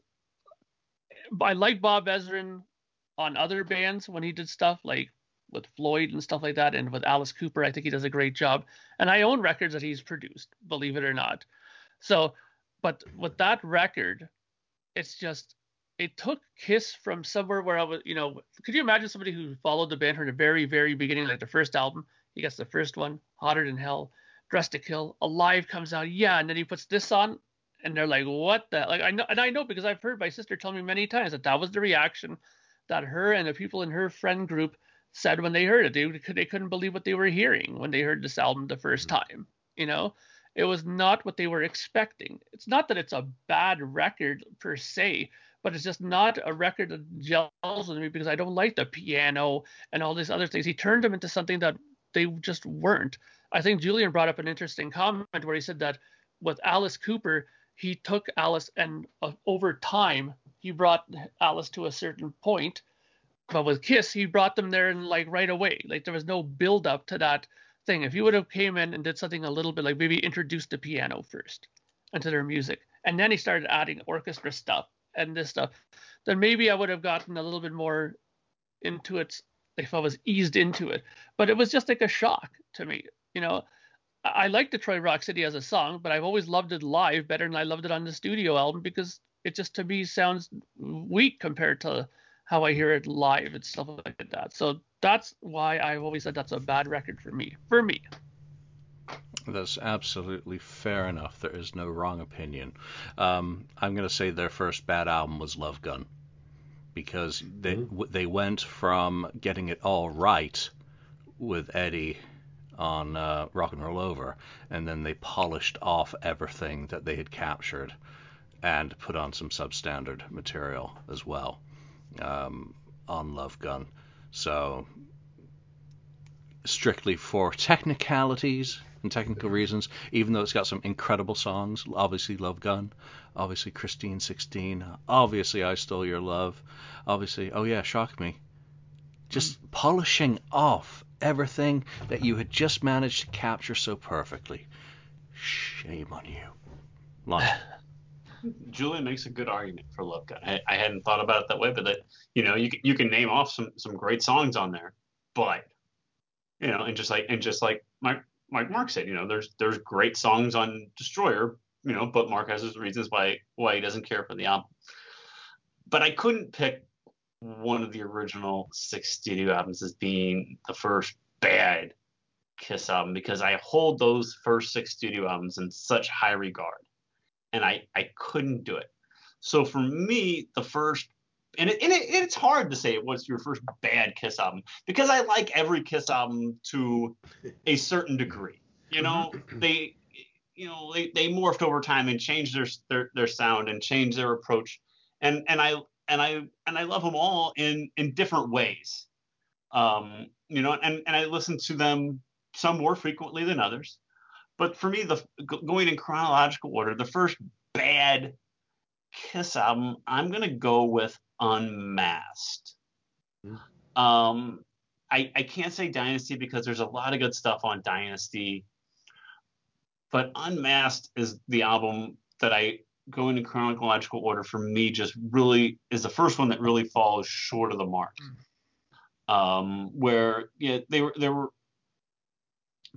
I like Bob Ezrin on other bands when he did stuff like with Floyd and stuff like that, and with Alice Cooper, I think he does a great job. And I own records that he's produced, believe it or not. So, but with that record, it's just it took Kiss from somewhere where I was, you know, could you imagine somebody who followed the band from the very, very beginning, like the first album? He gets the first one, Hotter Than Hell, Dressed to Kill, Alive comes out, yeah, and then he puts this on, and they're like, what the? Like I know, and I know because I've heard my sister tell me many times that that was the reaction that her and the people in her friend group said when they heard it. They they couldn't believe what they were hearing when they heard this album the first mm-hmm. time. You know, it was not what they were expecting. It's not that it's a bad record per se, but it's just not a record that gels with me because I don't like the piano and all these other things. He turned them into something that they just weren't. I think Julian brought up an interesting comment where he said that with Alice Cooper, he took Alice and uh, over time he brought Alice to a certain point. But with Kiss, he brought them there and like right away. Like there was no build up to that thing. If you would have came in and did something a little bit like maybe introduced the piano first into their music, and then he started adding orchestra stuff and this stuff, then maybe I would have gotten a little bit more into it if I was eased into it. But it was just like a shock to me. You know, I like Detroit Rock City as a song, but I've always loved it live better than I loved it on the studio album because it just to me sounds weak compared to how I hear it live and stuff like that. So that's why I've always said that's a bad record for me. For me. That's absolutely fair enough. There is no wrong opinion. Um, I'm going to say their first bad album was Love Gun because they w- they went from getting it all right with Eddie on uh, Rock and Roll Over, and then they polished off everything that they had captured and put on some substandard material as well um, on Love Gun. So strictly for technicalities and technical reasons, even though it's got some incredible songs. Obviously, Love Gun, obviously Christine 16, obviously I Stole Your Love, obviously, oh yeah, Shock Me. Just mm. polishing off everything that you had just managed to capture so perfectly. Shame on you. Lonnie. Julian makes a good argument for Love Gun. I, I hadn't thought about it that way, but that you know you can- you can name off some some great songs on there, but you know, and just like and just like Mike Mike Mark said, you know, there's there's great songs on Destroyer, you know, but Mark has his reasons why why he doesn't care for the album. But I couldn't pick one of the original six studio albums as being the first bad Kiss album because I hold those first six studio albums in such high regard and I, I couldn't do it. So for me, the first, and, it, and it, it's hard to say what's your first bad Kiss album because I like every Kiss album to a certain degree. You know, they, you know, they, they morphed over time and changed their, their their sound and changed their approach, and and I and I and I love them all in in different ways. Um, you know, and and I listen to them some more frequently than others. But for me, the going in chronological order, the first bad Kiss album, I'm gonna go with Unmasked. Hmm. Um, I I can't say Dynasty because there's a lot of good stuff on Dynasty, but Unmasked is the album that I go in chronological order for me. Just really is the first one that really falls short of the mark. Um, where yeah, they were there were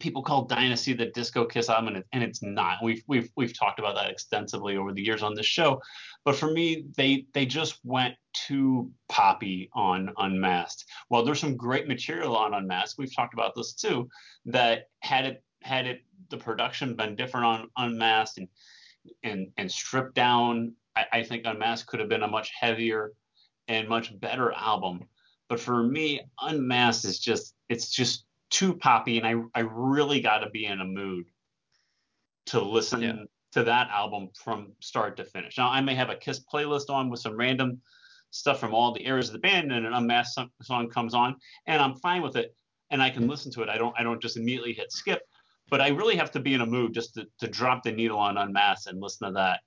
people call Dynasty the disco kiss album, and, and it's not. We've we've we've talked about that extensively over the years on this show, but for me, they they just went too poppy on Unmasked. While there's some great material on Unmasked, we've talked about this too. That had it had it the production been different on Unmasked and and and stripped down, I, I think Unmasked could have been a much heavier and much better album. But for me, Unmasked is just it's just too poppy, and I I really got to be in a mood to listen Yeah. to that album from start to finish. Now I may have a Kiss playlist on with some random stuff from all the eras of the band, and an Unmasked song, song comes on, and I'm fine with it, and I can listen to it. I don't I don't just immediately hit skip, but I really have to be in a mood just to, to drop the needle on Unmasked and listen to that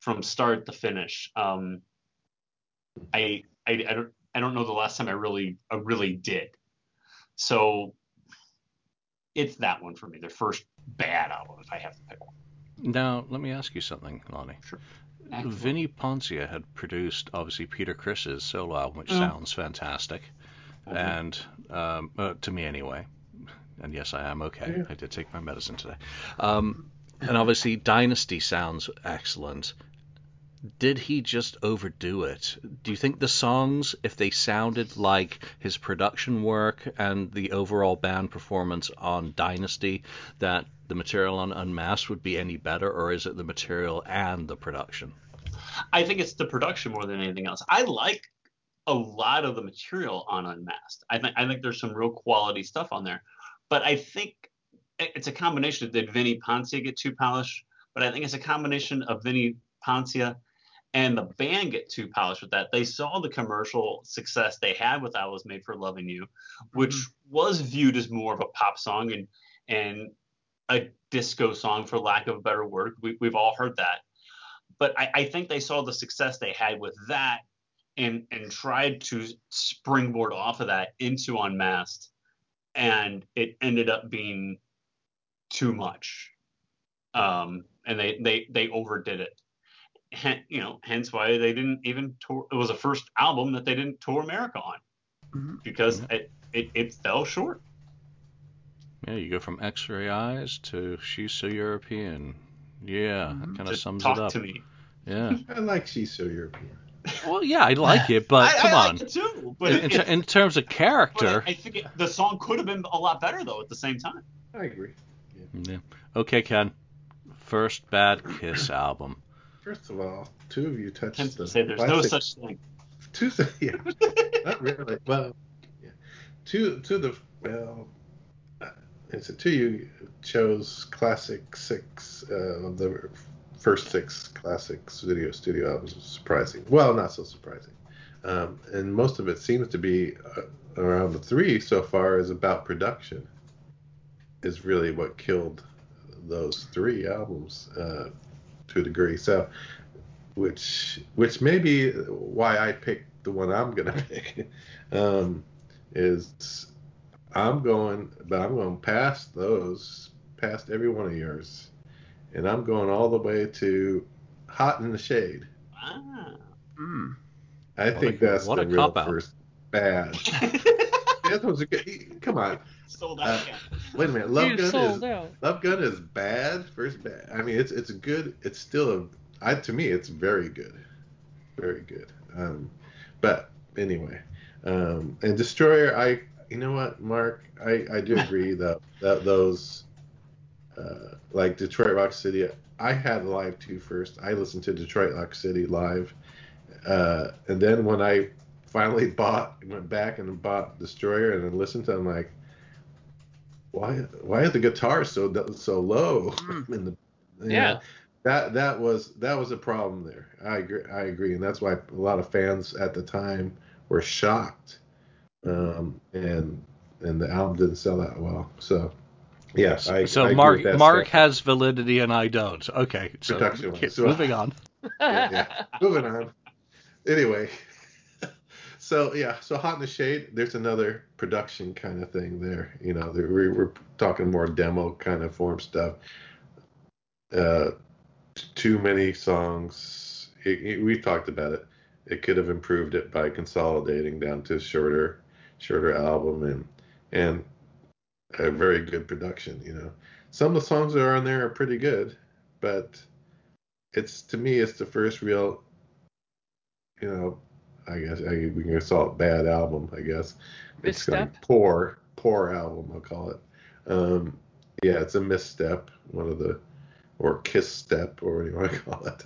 from start to finish. Um, I, I I don't I don't know the last time I really I really did. So it's that one for me, their first bad album, if I have to pick one. Now, let me ask you something, Lonnie. Sure. Excellent. Vinny Poncia had produced, obviously, Peter Criss's solo album, which Mm. sounds fantastic. Mhm. And um, uh, to me, anyway. And yes, I am okay. Yeah. I did take my medicine today. Um, and obviously, Dynasty sounds excellent. Did he just overdo it? Do you think the songs, if they sounded like his production work and the overall band performance on Dynasty, that the material on Unmasked would be any better, or is it the material and the production? I think it's the production more than anything else. I like a lot of the material on Unmasked. I think I think there's some real quality stuff on there, but I think it's a combination. Did Vinny Poncia get too polished? But I think it's a combination of Vinny Poncia and the band get too polished with that. They saw the commercial success they had with "I Was Made for Loving You," which was viewed as more of a pop song and and a disco song, for lack of a better word. We, we've all heard that but I, I think they saw the success they had with that and and tried to springboard off of that into Unmasked, and it ended up being too much. Um, and they they they overdid it. Hen- you know, hence why they didn't even tour. It was the first album that they didn't tour America on Mhm. because Yeah. it, it it fell short. Yeah, you go from X-ray eyes to she's so European. Yeah, that Mhm. kind of sums talk it up. to me. Yeah. I like She's So European. Well, yeah, I like it, but I, come I on. like it too, but in, it, in, ter- in terms of character, I, I think it, the song could have been a lot better though at the same time. I agree. yeah. Okay, Ken. First bad Kiss album. First of all, two of you touched Tends the say there's no such thing. two yeah. Not really. Well yeah. Two two of the well uh, it's a two you chose classic six uh, of the first six classic studio studio albums? Surprising. Well not so surprising. Um, and most of it seems to be around the three so far is about production. Is really what killed those three albums. Uh, to a degree. So, which which may be why I picked the one I'm gonna pick. um, is I'm going, but I'm going past those, past every one of yours, and I'm going all the way to Hot in the Shade. Ah. Hmm. I What think a- that's what the a real cop-out. first bad. that was a good. Come on, Sold Uh, out again. wait a minute. Love Gun is out. Love Gun is bad. First bad. I mean, it's it's good. It's still a. I to me, it's very good, very good. Um, but anyway, um, and Destroyer, I you know what, Mark, I I do agree that that those, uh, like Detroit Rock City, I had live too first. I listened to Detroit Rock City live, uh, and then when I finally bought, went back and bought Destroyer and then listened to, it, I'm like why why are the guitars so so low Mm. in the Yeah. know, that that was that was a problem there i agree i agree and that's why a lot of fans at the time were shocked um and and the album didn't sell that well so yeah I, so I Mark Mark statement. has validity and I don't. Okay, so Production-wise. So- moving on. yeah, yeah. moving on anyway so yeah so hot in the shade there's another production kind of thing there you know we, we're talking more demo kind of form stuff. Uh too many songs it, it- we've talked about it. It could have improved it by consolidating down to a shorter shorter album and and a very good production you know. Some of the songs that are on there are pretty good but it's to me it's the first real you know i guess I, we can call it bad album i guess. It's of poor poor album i'll call it. Um yeah it's a misstep one of the or kiss step or what do you want to call it.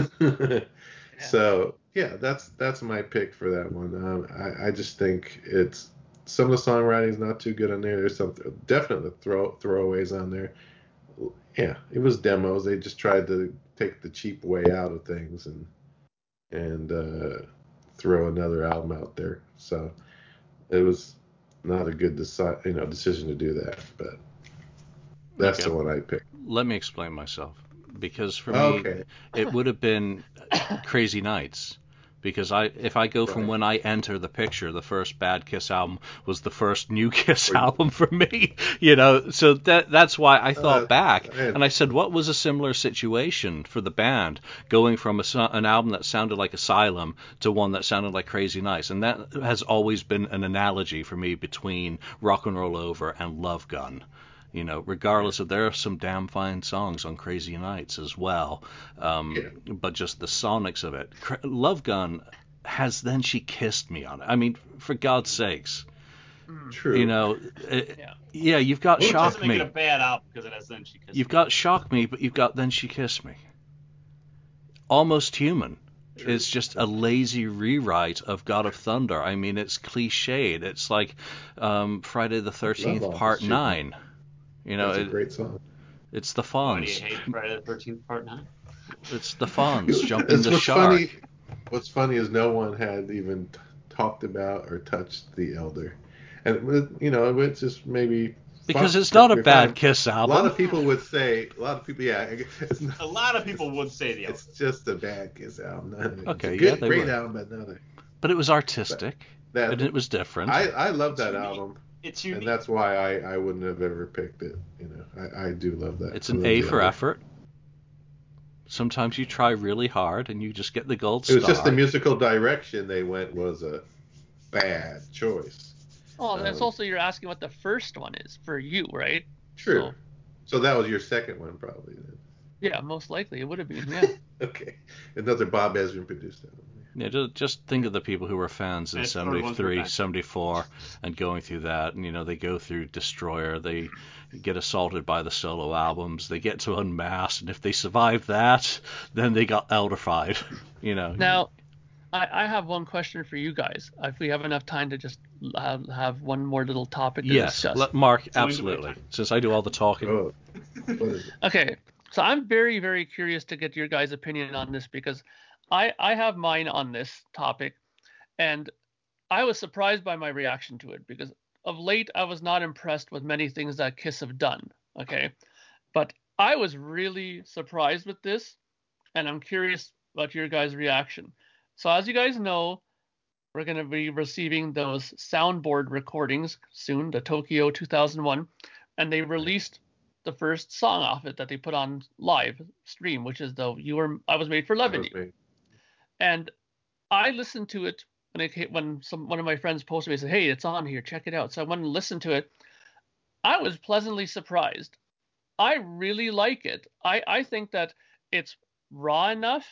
Um, so yeah that's that's my pick for that one. Um, I, I just think it's some of the songwriting is not too good on there. There's some definitely throw throwaways on there. Yeah, it was demos. They just tried to take the cheap way out of things and and uh, throw another album out there. So it was not a good deci- you know decision to do that. But that's Okay. the one I picked. Let me explain myself because for me Okay. it would have been Crazy Nights because I if I go from when I enter the picture, the first Bad Kiss album was the first New Kiss Right. album for me, you know. So that that's why I thought Uh, back I- and I said, what was a similar situation for the band going from a, an album that sounded like Asylum to one that sounded like Crazy Nights, and that has always been an analogy for me between Rock and Roll Over and Love Gun. You know, regardless of there are some damn fine songs on Crazy Nights as well, um, Yeah. but just the sonics of it. Love Gun has then she kissed me on it. I mean, for God's sakes, True. you know, it, Yeah. yeah, you've got Which shock doesn't make me. it a bad album because it has then she kissed You've Me. got shock me, but you've got then she kissed me. Almost human. True. It's just a lazy rewrite of God of Thunder. I mean, it's cliched. It's like um, Friday the Thirteenth Part Human. Nine. You know, That's a great song. it's the Why Fonz. hate Friday the Thirteenth Part Nine? It's the Fonz jumping the what's shark. funny. What's funny is no one had even t- talked about or touched the Elder, and it was- you know it's just maybe Because fun- it's not a fine. bad Kiss album. A lot of people would say, a lot of people, yeah, it's not, A lot of people would say the it's just a bad Kiss album. Not, it's Okay, a yeah, they great would. album, but not a, but it was artistic that. and it was different. I I love that It's unique. and that's why I I wouldn't have ever picked it. You know, I I do love that. it's an A for Elder. effort. Sometimes you try really hard and you just get the gold star. It star. was just the musical direction they went was a bad choice. Oh, that's Um, also you're asking what the first one is for you, right? True. So- So that was your second one, probably. Then. Yeah, most likely it would have been. Yeah. Okay, another Bob Ezrin produced album. Yeah, just, just think of the people who were fans in Yeah, 73, 74, and going through that. And, you know, they go through Destroyer, they get assaulted by the solo albums, they get to Unmasked, and if they survive that, then they got elderfied. You know. Now, I, I have one question for you guys. If we have enough time to just have, have one more little topic to yes, discuss. let, Mark, only absolutely. Since I do all the talking. Oh, what is it? Okay, so I'm very, very curious to get your guys' opinion on this because I, I have mine on this topic, and I was surprised by my reaction to it because of late I was not impressed with many things that Kiss have done. Okay, but I was really surprised with this, and I'm curious about your guys' reaction. So as you guys know, we're going to be receiving those soundboard recordings soon, the Tokyo 2001, and they released the first song off it that they put on live stream, which is the "You Were I Was Made for Loving You." And I listened to it when it when some one of my friends posted me said, "Hey, it's on here, check it out." So I went and listened to it. I was pleasantly surprised. I really like it. I I think that it's raw enough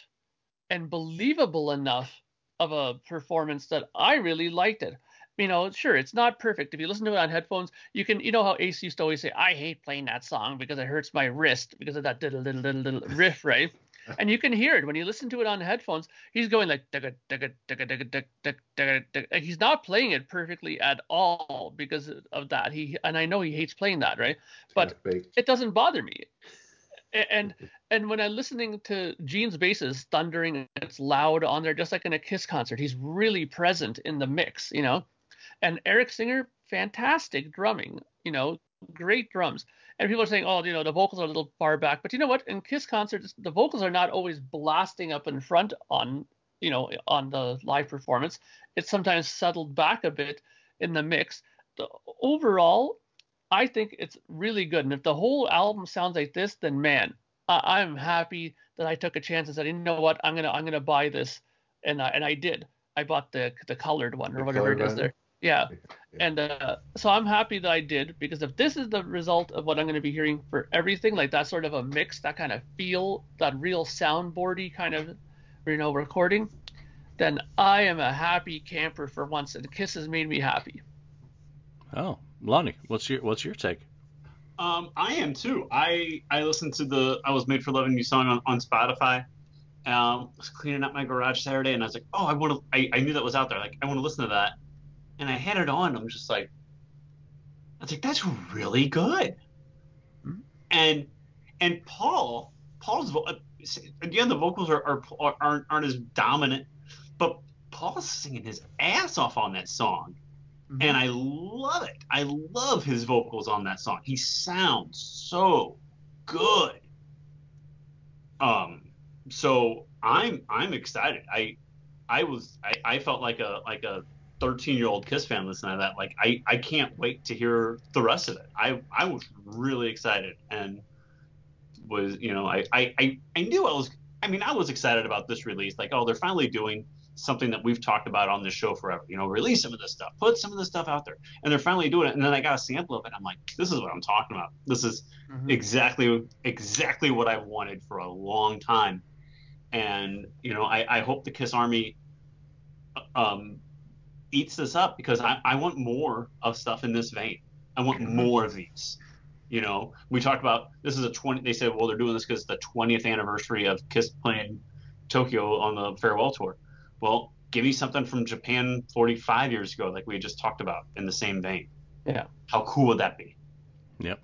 and believable enough of a performance that I really liked it. You know, sure, it's not perfect. If you listen to it on headphones, you can, you know how Ace used to always say, I hate playing that song because it hurts my wrist because of that little, little, little, little riff, right? and you can hear it when you listen to it on headphones. He's going like, he's not playing it perfectly at all because of that. He and I know he hates playing that, right? But it doesn't bother me and and when I'm listening to Gene's basses thundering, it's loud on there, just like in a Kiss concert. He's really present in the mix, you know. And Eric Singer, fantastic drumming, you know, great drums. And people are saying, oh, you know, the vocals are a little far back, but you know what? In Kiss concerts, the vocals are not always blasting up in front on, you know, on the live performance. It's sometimes settled back a bit in the mix. The, overall, I think it's really good. And if the whole album sounds like this, then man, I, am happy that I took a chance and said, you know what, I'm gonna I'm gonna buy this, and I, and I did. I bought the the colored one or the whatever it is there. Yeah. yeah. And uh, so I'm happy that I did because if this is the result of what I'm going to be hearing for everything, like that sort of a mix, that kind of feel, that real soundboardy kind of, you know, recording, then I am a happy camper for once, and Kiss has made me happy. Oh, Lonnie, what's your what's your take? Um, I am too. I I listened to the I was made for loving you song on, on Spotify. Um, I was cleaning up my garage Saturday, and I was like, oh, I want to. I, I knew that was out there. Like, I want to listen to that. And I had it on. I'm just like, I was like, that's really good. Mm-hmm. And and Paul, Paul's uh, again, the vocals are, are aren't aren't as dominant, but Paul's singing his ass off on that song. Mm-hmm. And I love it. I love his vocals on that song. He sounds so good. Um so I'm I'm excited. I I was I, I felt like a like a 13 year old Kiss fan listening to that. Like I I can't wait to hear the rest of it. I I was really excited and was you know I I I knew I was I mean I was excited about this release. Like oh they're finally doing something that we've talked about on this show forever. You know, release some of this stuff, put some of this stuff out there, and they're finally doing it. And then I got a sample of it. I'm like, this is what I'm talking about. This is mm-hmm. exactly exactly what I've wanted for a long time. And you know, I, I hope the Kiss Army um, eats this up because I, I want more of stuff in this vein. I want more of these. You know, we talked about this is a 20. They said, well, they're doing this because it's the 20th anniversary of Kiss playing Tokyo on the farewell tour. Well, give me something from Japan 45 years ago, like we just talked about, in the same vein. Yeah. How cool would that be? Yep.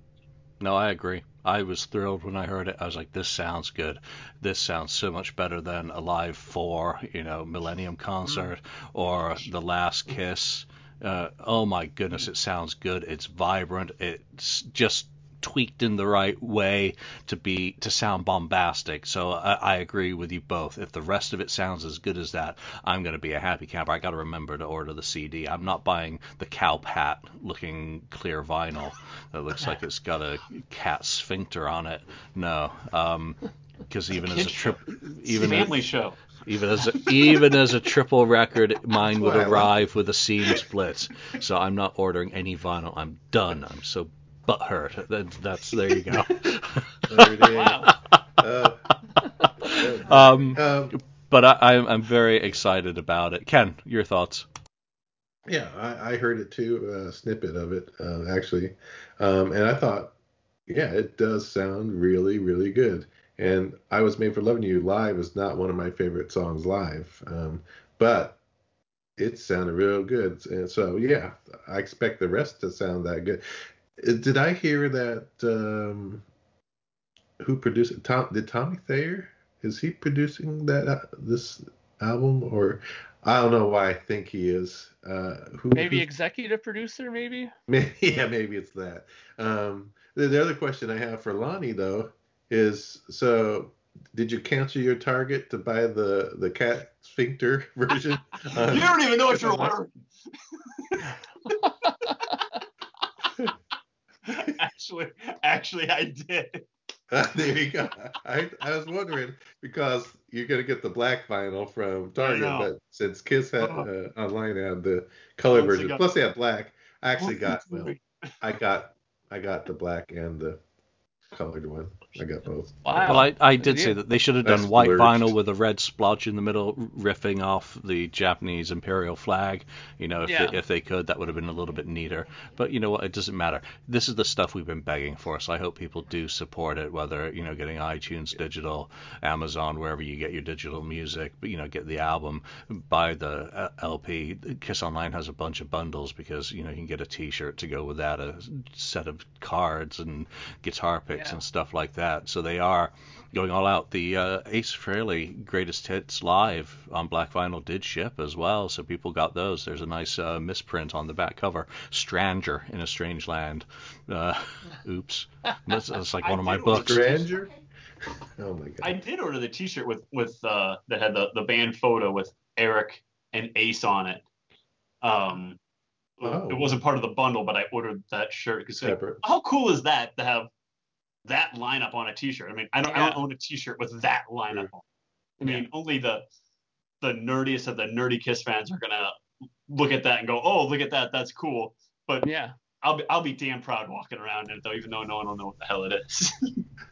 No, I agree. I was thrilled when I heard it. I was like, this sounds good. This sounds so much better than Alive 4, you know, Millennium Concert mm. or The Last Kiss. Uh, oh my goodness, it sounds good. It's vibrant. It's just tweaked in the right way to be to sound bombastic. So I, I, agree with you both. If the rest of it sounds as good as that, I'm going to be a happy camper. I got to remember to order the CD. I'm not buying the cow pat looking clear vinyl that looks like it's got a cat sphincter on it. No, because um, even as a trip, even family a, show. Even as a, even as a triple record, mine would arrive with a seam split. So I'm not ordering any vinyl. I'm done. I'm so butt hurt. That, that's there you go. wow. Uh, um, um, but I, I'm very excited about it. Ken, your thoughts? Yeah, I, I heard it too, a snippet of it uh, actually, um, and I thought, yeah, it does sound really, really good. And I was made for loving you live is not one of my favorite songs live, um, but it sounded real good. And so yeah, I expect the rest to sound that good. Uh, did I hear that? Um, who produced it? Tom? Did Tommy Thayer? Is he producing that uh, this album? Or I don't know why I think he is. Uh, who, Maybe who's- executive producer, maybe. Maybe, yeah, maybe it's that. Um, the, the other question I have for Lonnie though is so did you cancel your target to buy the the cat sphincter version? on- you don't even know what you're ordering. actually, actually, I did. there you go. I, I was wondering because you're gonna get the black vinyl from Target, but since Kiss had Uh-huh. uh, online had the color version, again- plus they had black. I actually got well, I got I got the black and the colored one. I got both. Wow. Well, I, I did Yeah. say that they should have That's done white splurged. vinyl with a red splotch in the middle, riffing off the Japanese imperial flag. You know, if, Yeah. they, if they could, that would have been a little bit neater. But you know what? It doesn't matter. This is the stuff we've been begging for, so I hope people do support it. Whether you know, getting iTunes digital, Amazon, wherever you get your digital music, but you know, get the album, buy the uh, LP. Kiss Online has a bunch of bundles because you know you can get a T-shirt to go with that, a set of cards and guitar picks Yeah. and stuff like that. So they are going all out. The uh, Ace Frehley greatest hits live on black vinyl did ship as well, so people got those. There's a nice uh, misprint on the back cover, "Stranger in a Strange Land." Uh, oops, that's, that's like one of my books. Stranger. Oh my god. I did order the T-shirt with with uh, that had the the band photo with Eric and Ace on it. Um, Oh. it wasn't part of the bundle, but I ordered that shirt because Separate. how cool is that to have that lineup on a T-shirt? I mean, I don't, I don't own a T-shirt with that lineup Sure. on. I mean, only the the nerdiest of the nerdy Kiss fans are gonna look at that and go, "Oh, look at that, that's cool." But Yeah. I'll be I'll be damn proud walking around in it though, even though no one will know what the hell it is.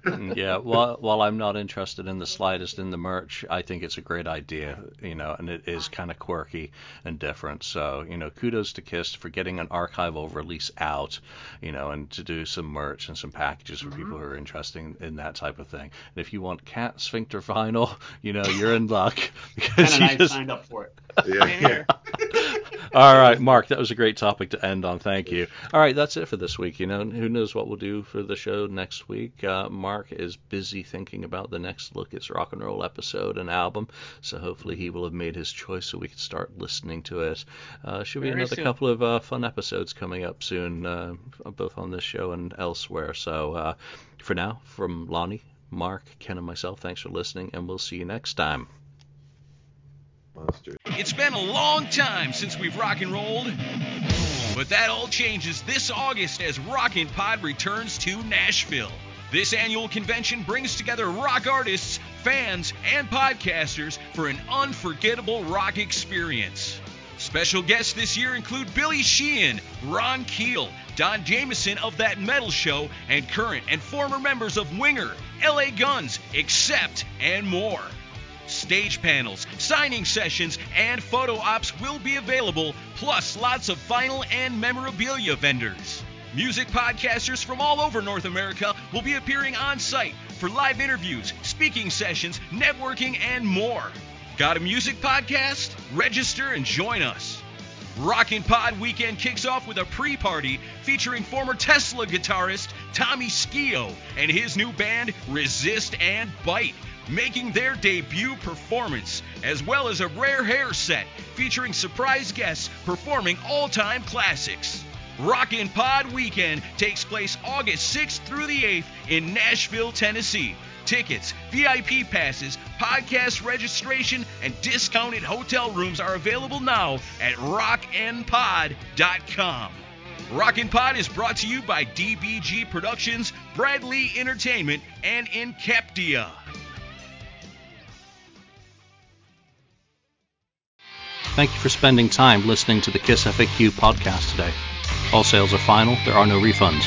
Mm, yeah, while while I'm not interested in the slightest in the merch, I think it's a great idea, you know, and it is kind of quirky and different. So, you know, kudos to Kiss for getting an archival release out, you know, and to do some merch and some packages for people who are interested in, in that type of thing. And if you want cat sphincter vinyl, you know, you're in luck Ken because and you I just signed up for it. Yeah, yeah. All right, Mark, that was a great topic to end on. Thank you. All right, that's it for this week. You know, who knows what we'll do for the show next week? Uh, Mark is busy thinking about the next Look It's Rock and Roll episode and album, so hopefully he will have made his choice so we can start listening to it. Uh, should be Very another soon. couple of uh, fun episodes coming up soon, uh, both on this show and elsewhere. So uh, for now, from Lonnie, Mark, Ken, and myself, thanks for listening, and we'll see you next time. Monster. It's been a long time since we've rock and rolled. But that all changes this August as Rockin' Pod returns to Nashville. This annual convention brings together rock artists, fans, and podcasters for an unforgettable rock experience. Special guests this year include Billy Sheehan, Ron Keel, Don Jamieson of That Metal Show, and current and former members of Winger, LA Guns, Accept, and more. Stage panels, signing sessions, and photo ops will be available, plus lots of vinyl and memorabilia vendors. Music podcasters from all over North America will be appearing on site for live interviews, speaking sessions, networking, and more. Got a music podcast? Register and join us. Rockin' Pod Weekend kicks off with a pre party featuring former Tesla guitarist Tommy Skeoch and his new band Resist and Bite, making their debut performance, as well as a rare hair set featuring surprise guests performing all time classics. Rockin' Pod Weekend takes place August 6th through the 8th in Nashville, Tennessee. Tickets, VIP passes, podcast registration, and discounted hotel rooms are available now at rockandpod.com. Rockin' Pod is brought to you by DBG Productions, Bradley Entertainment, and Incaptia. Thank you for spending time listening to the Kiss FAQ podcast today. All sales are final, there are no refunds.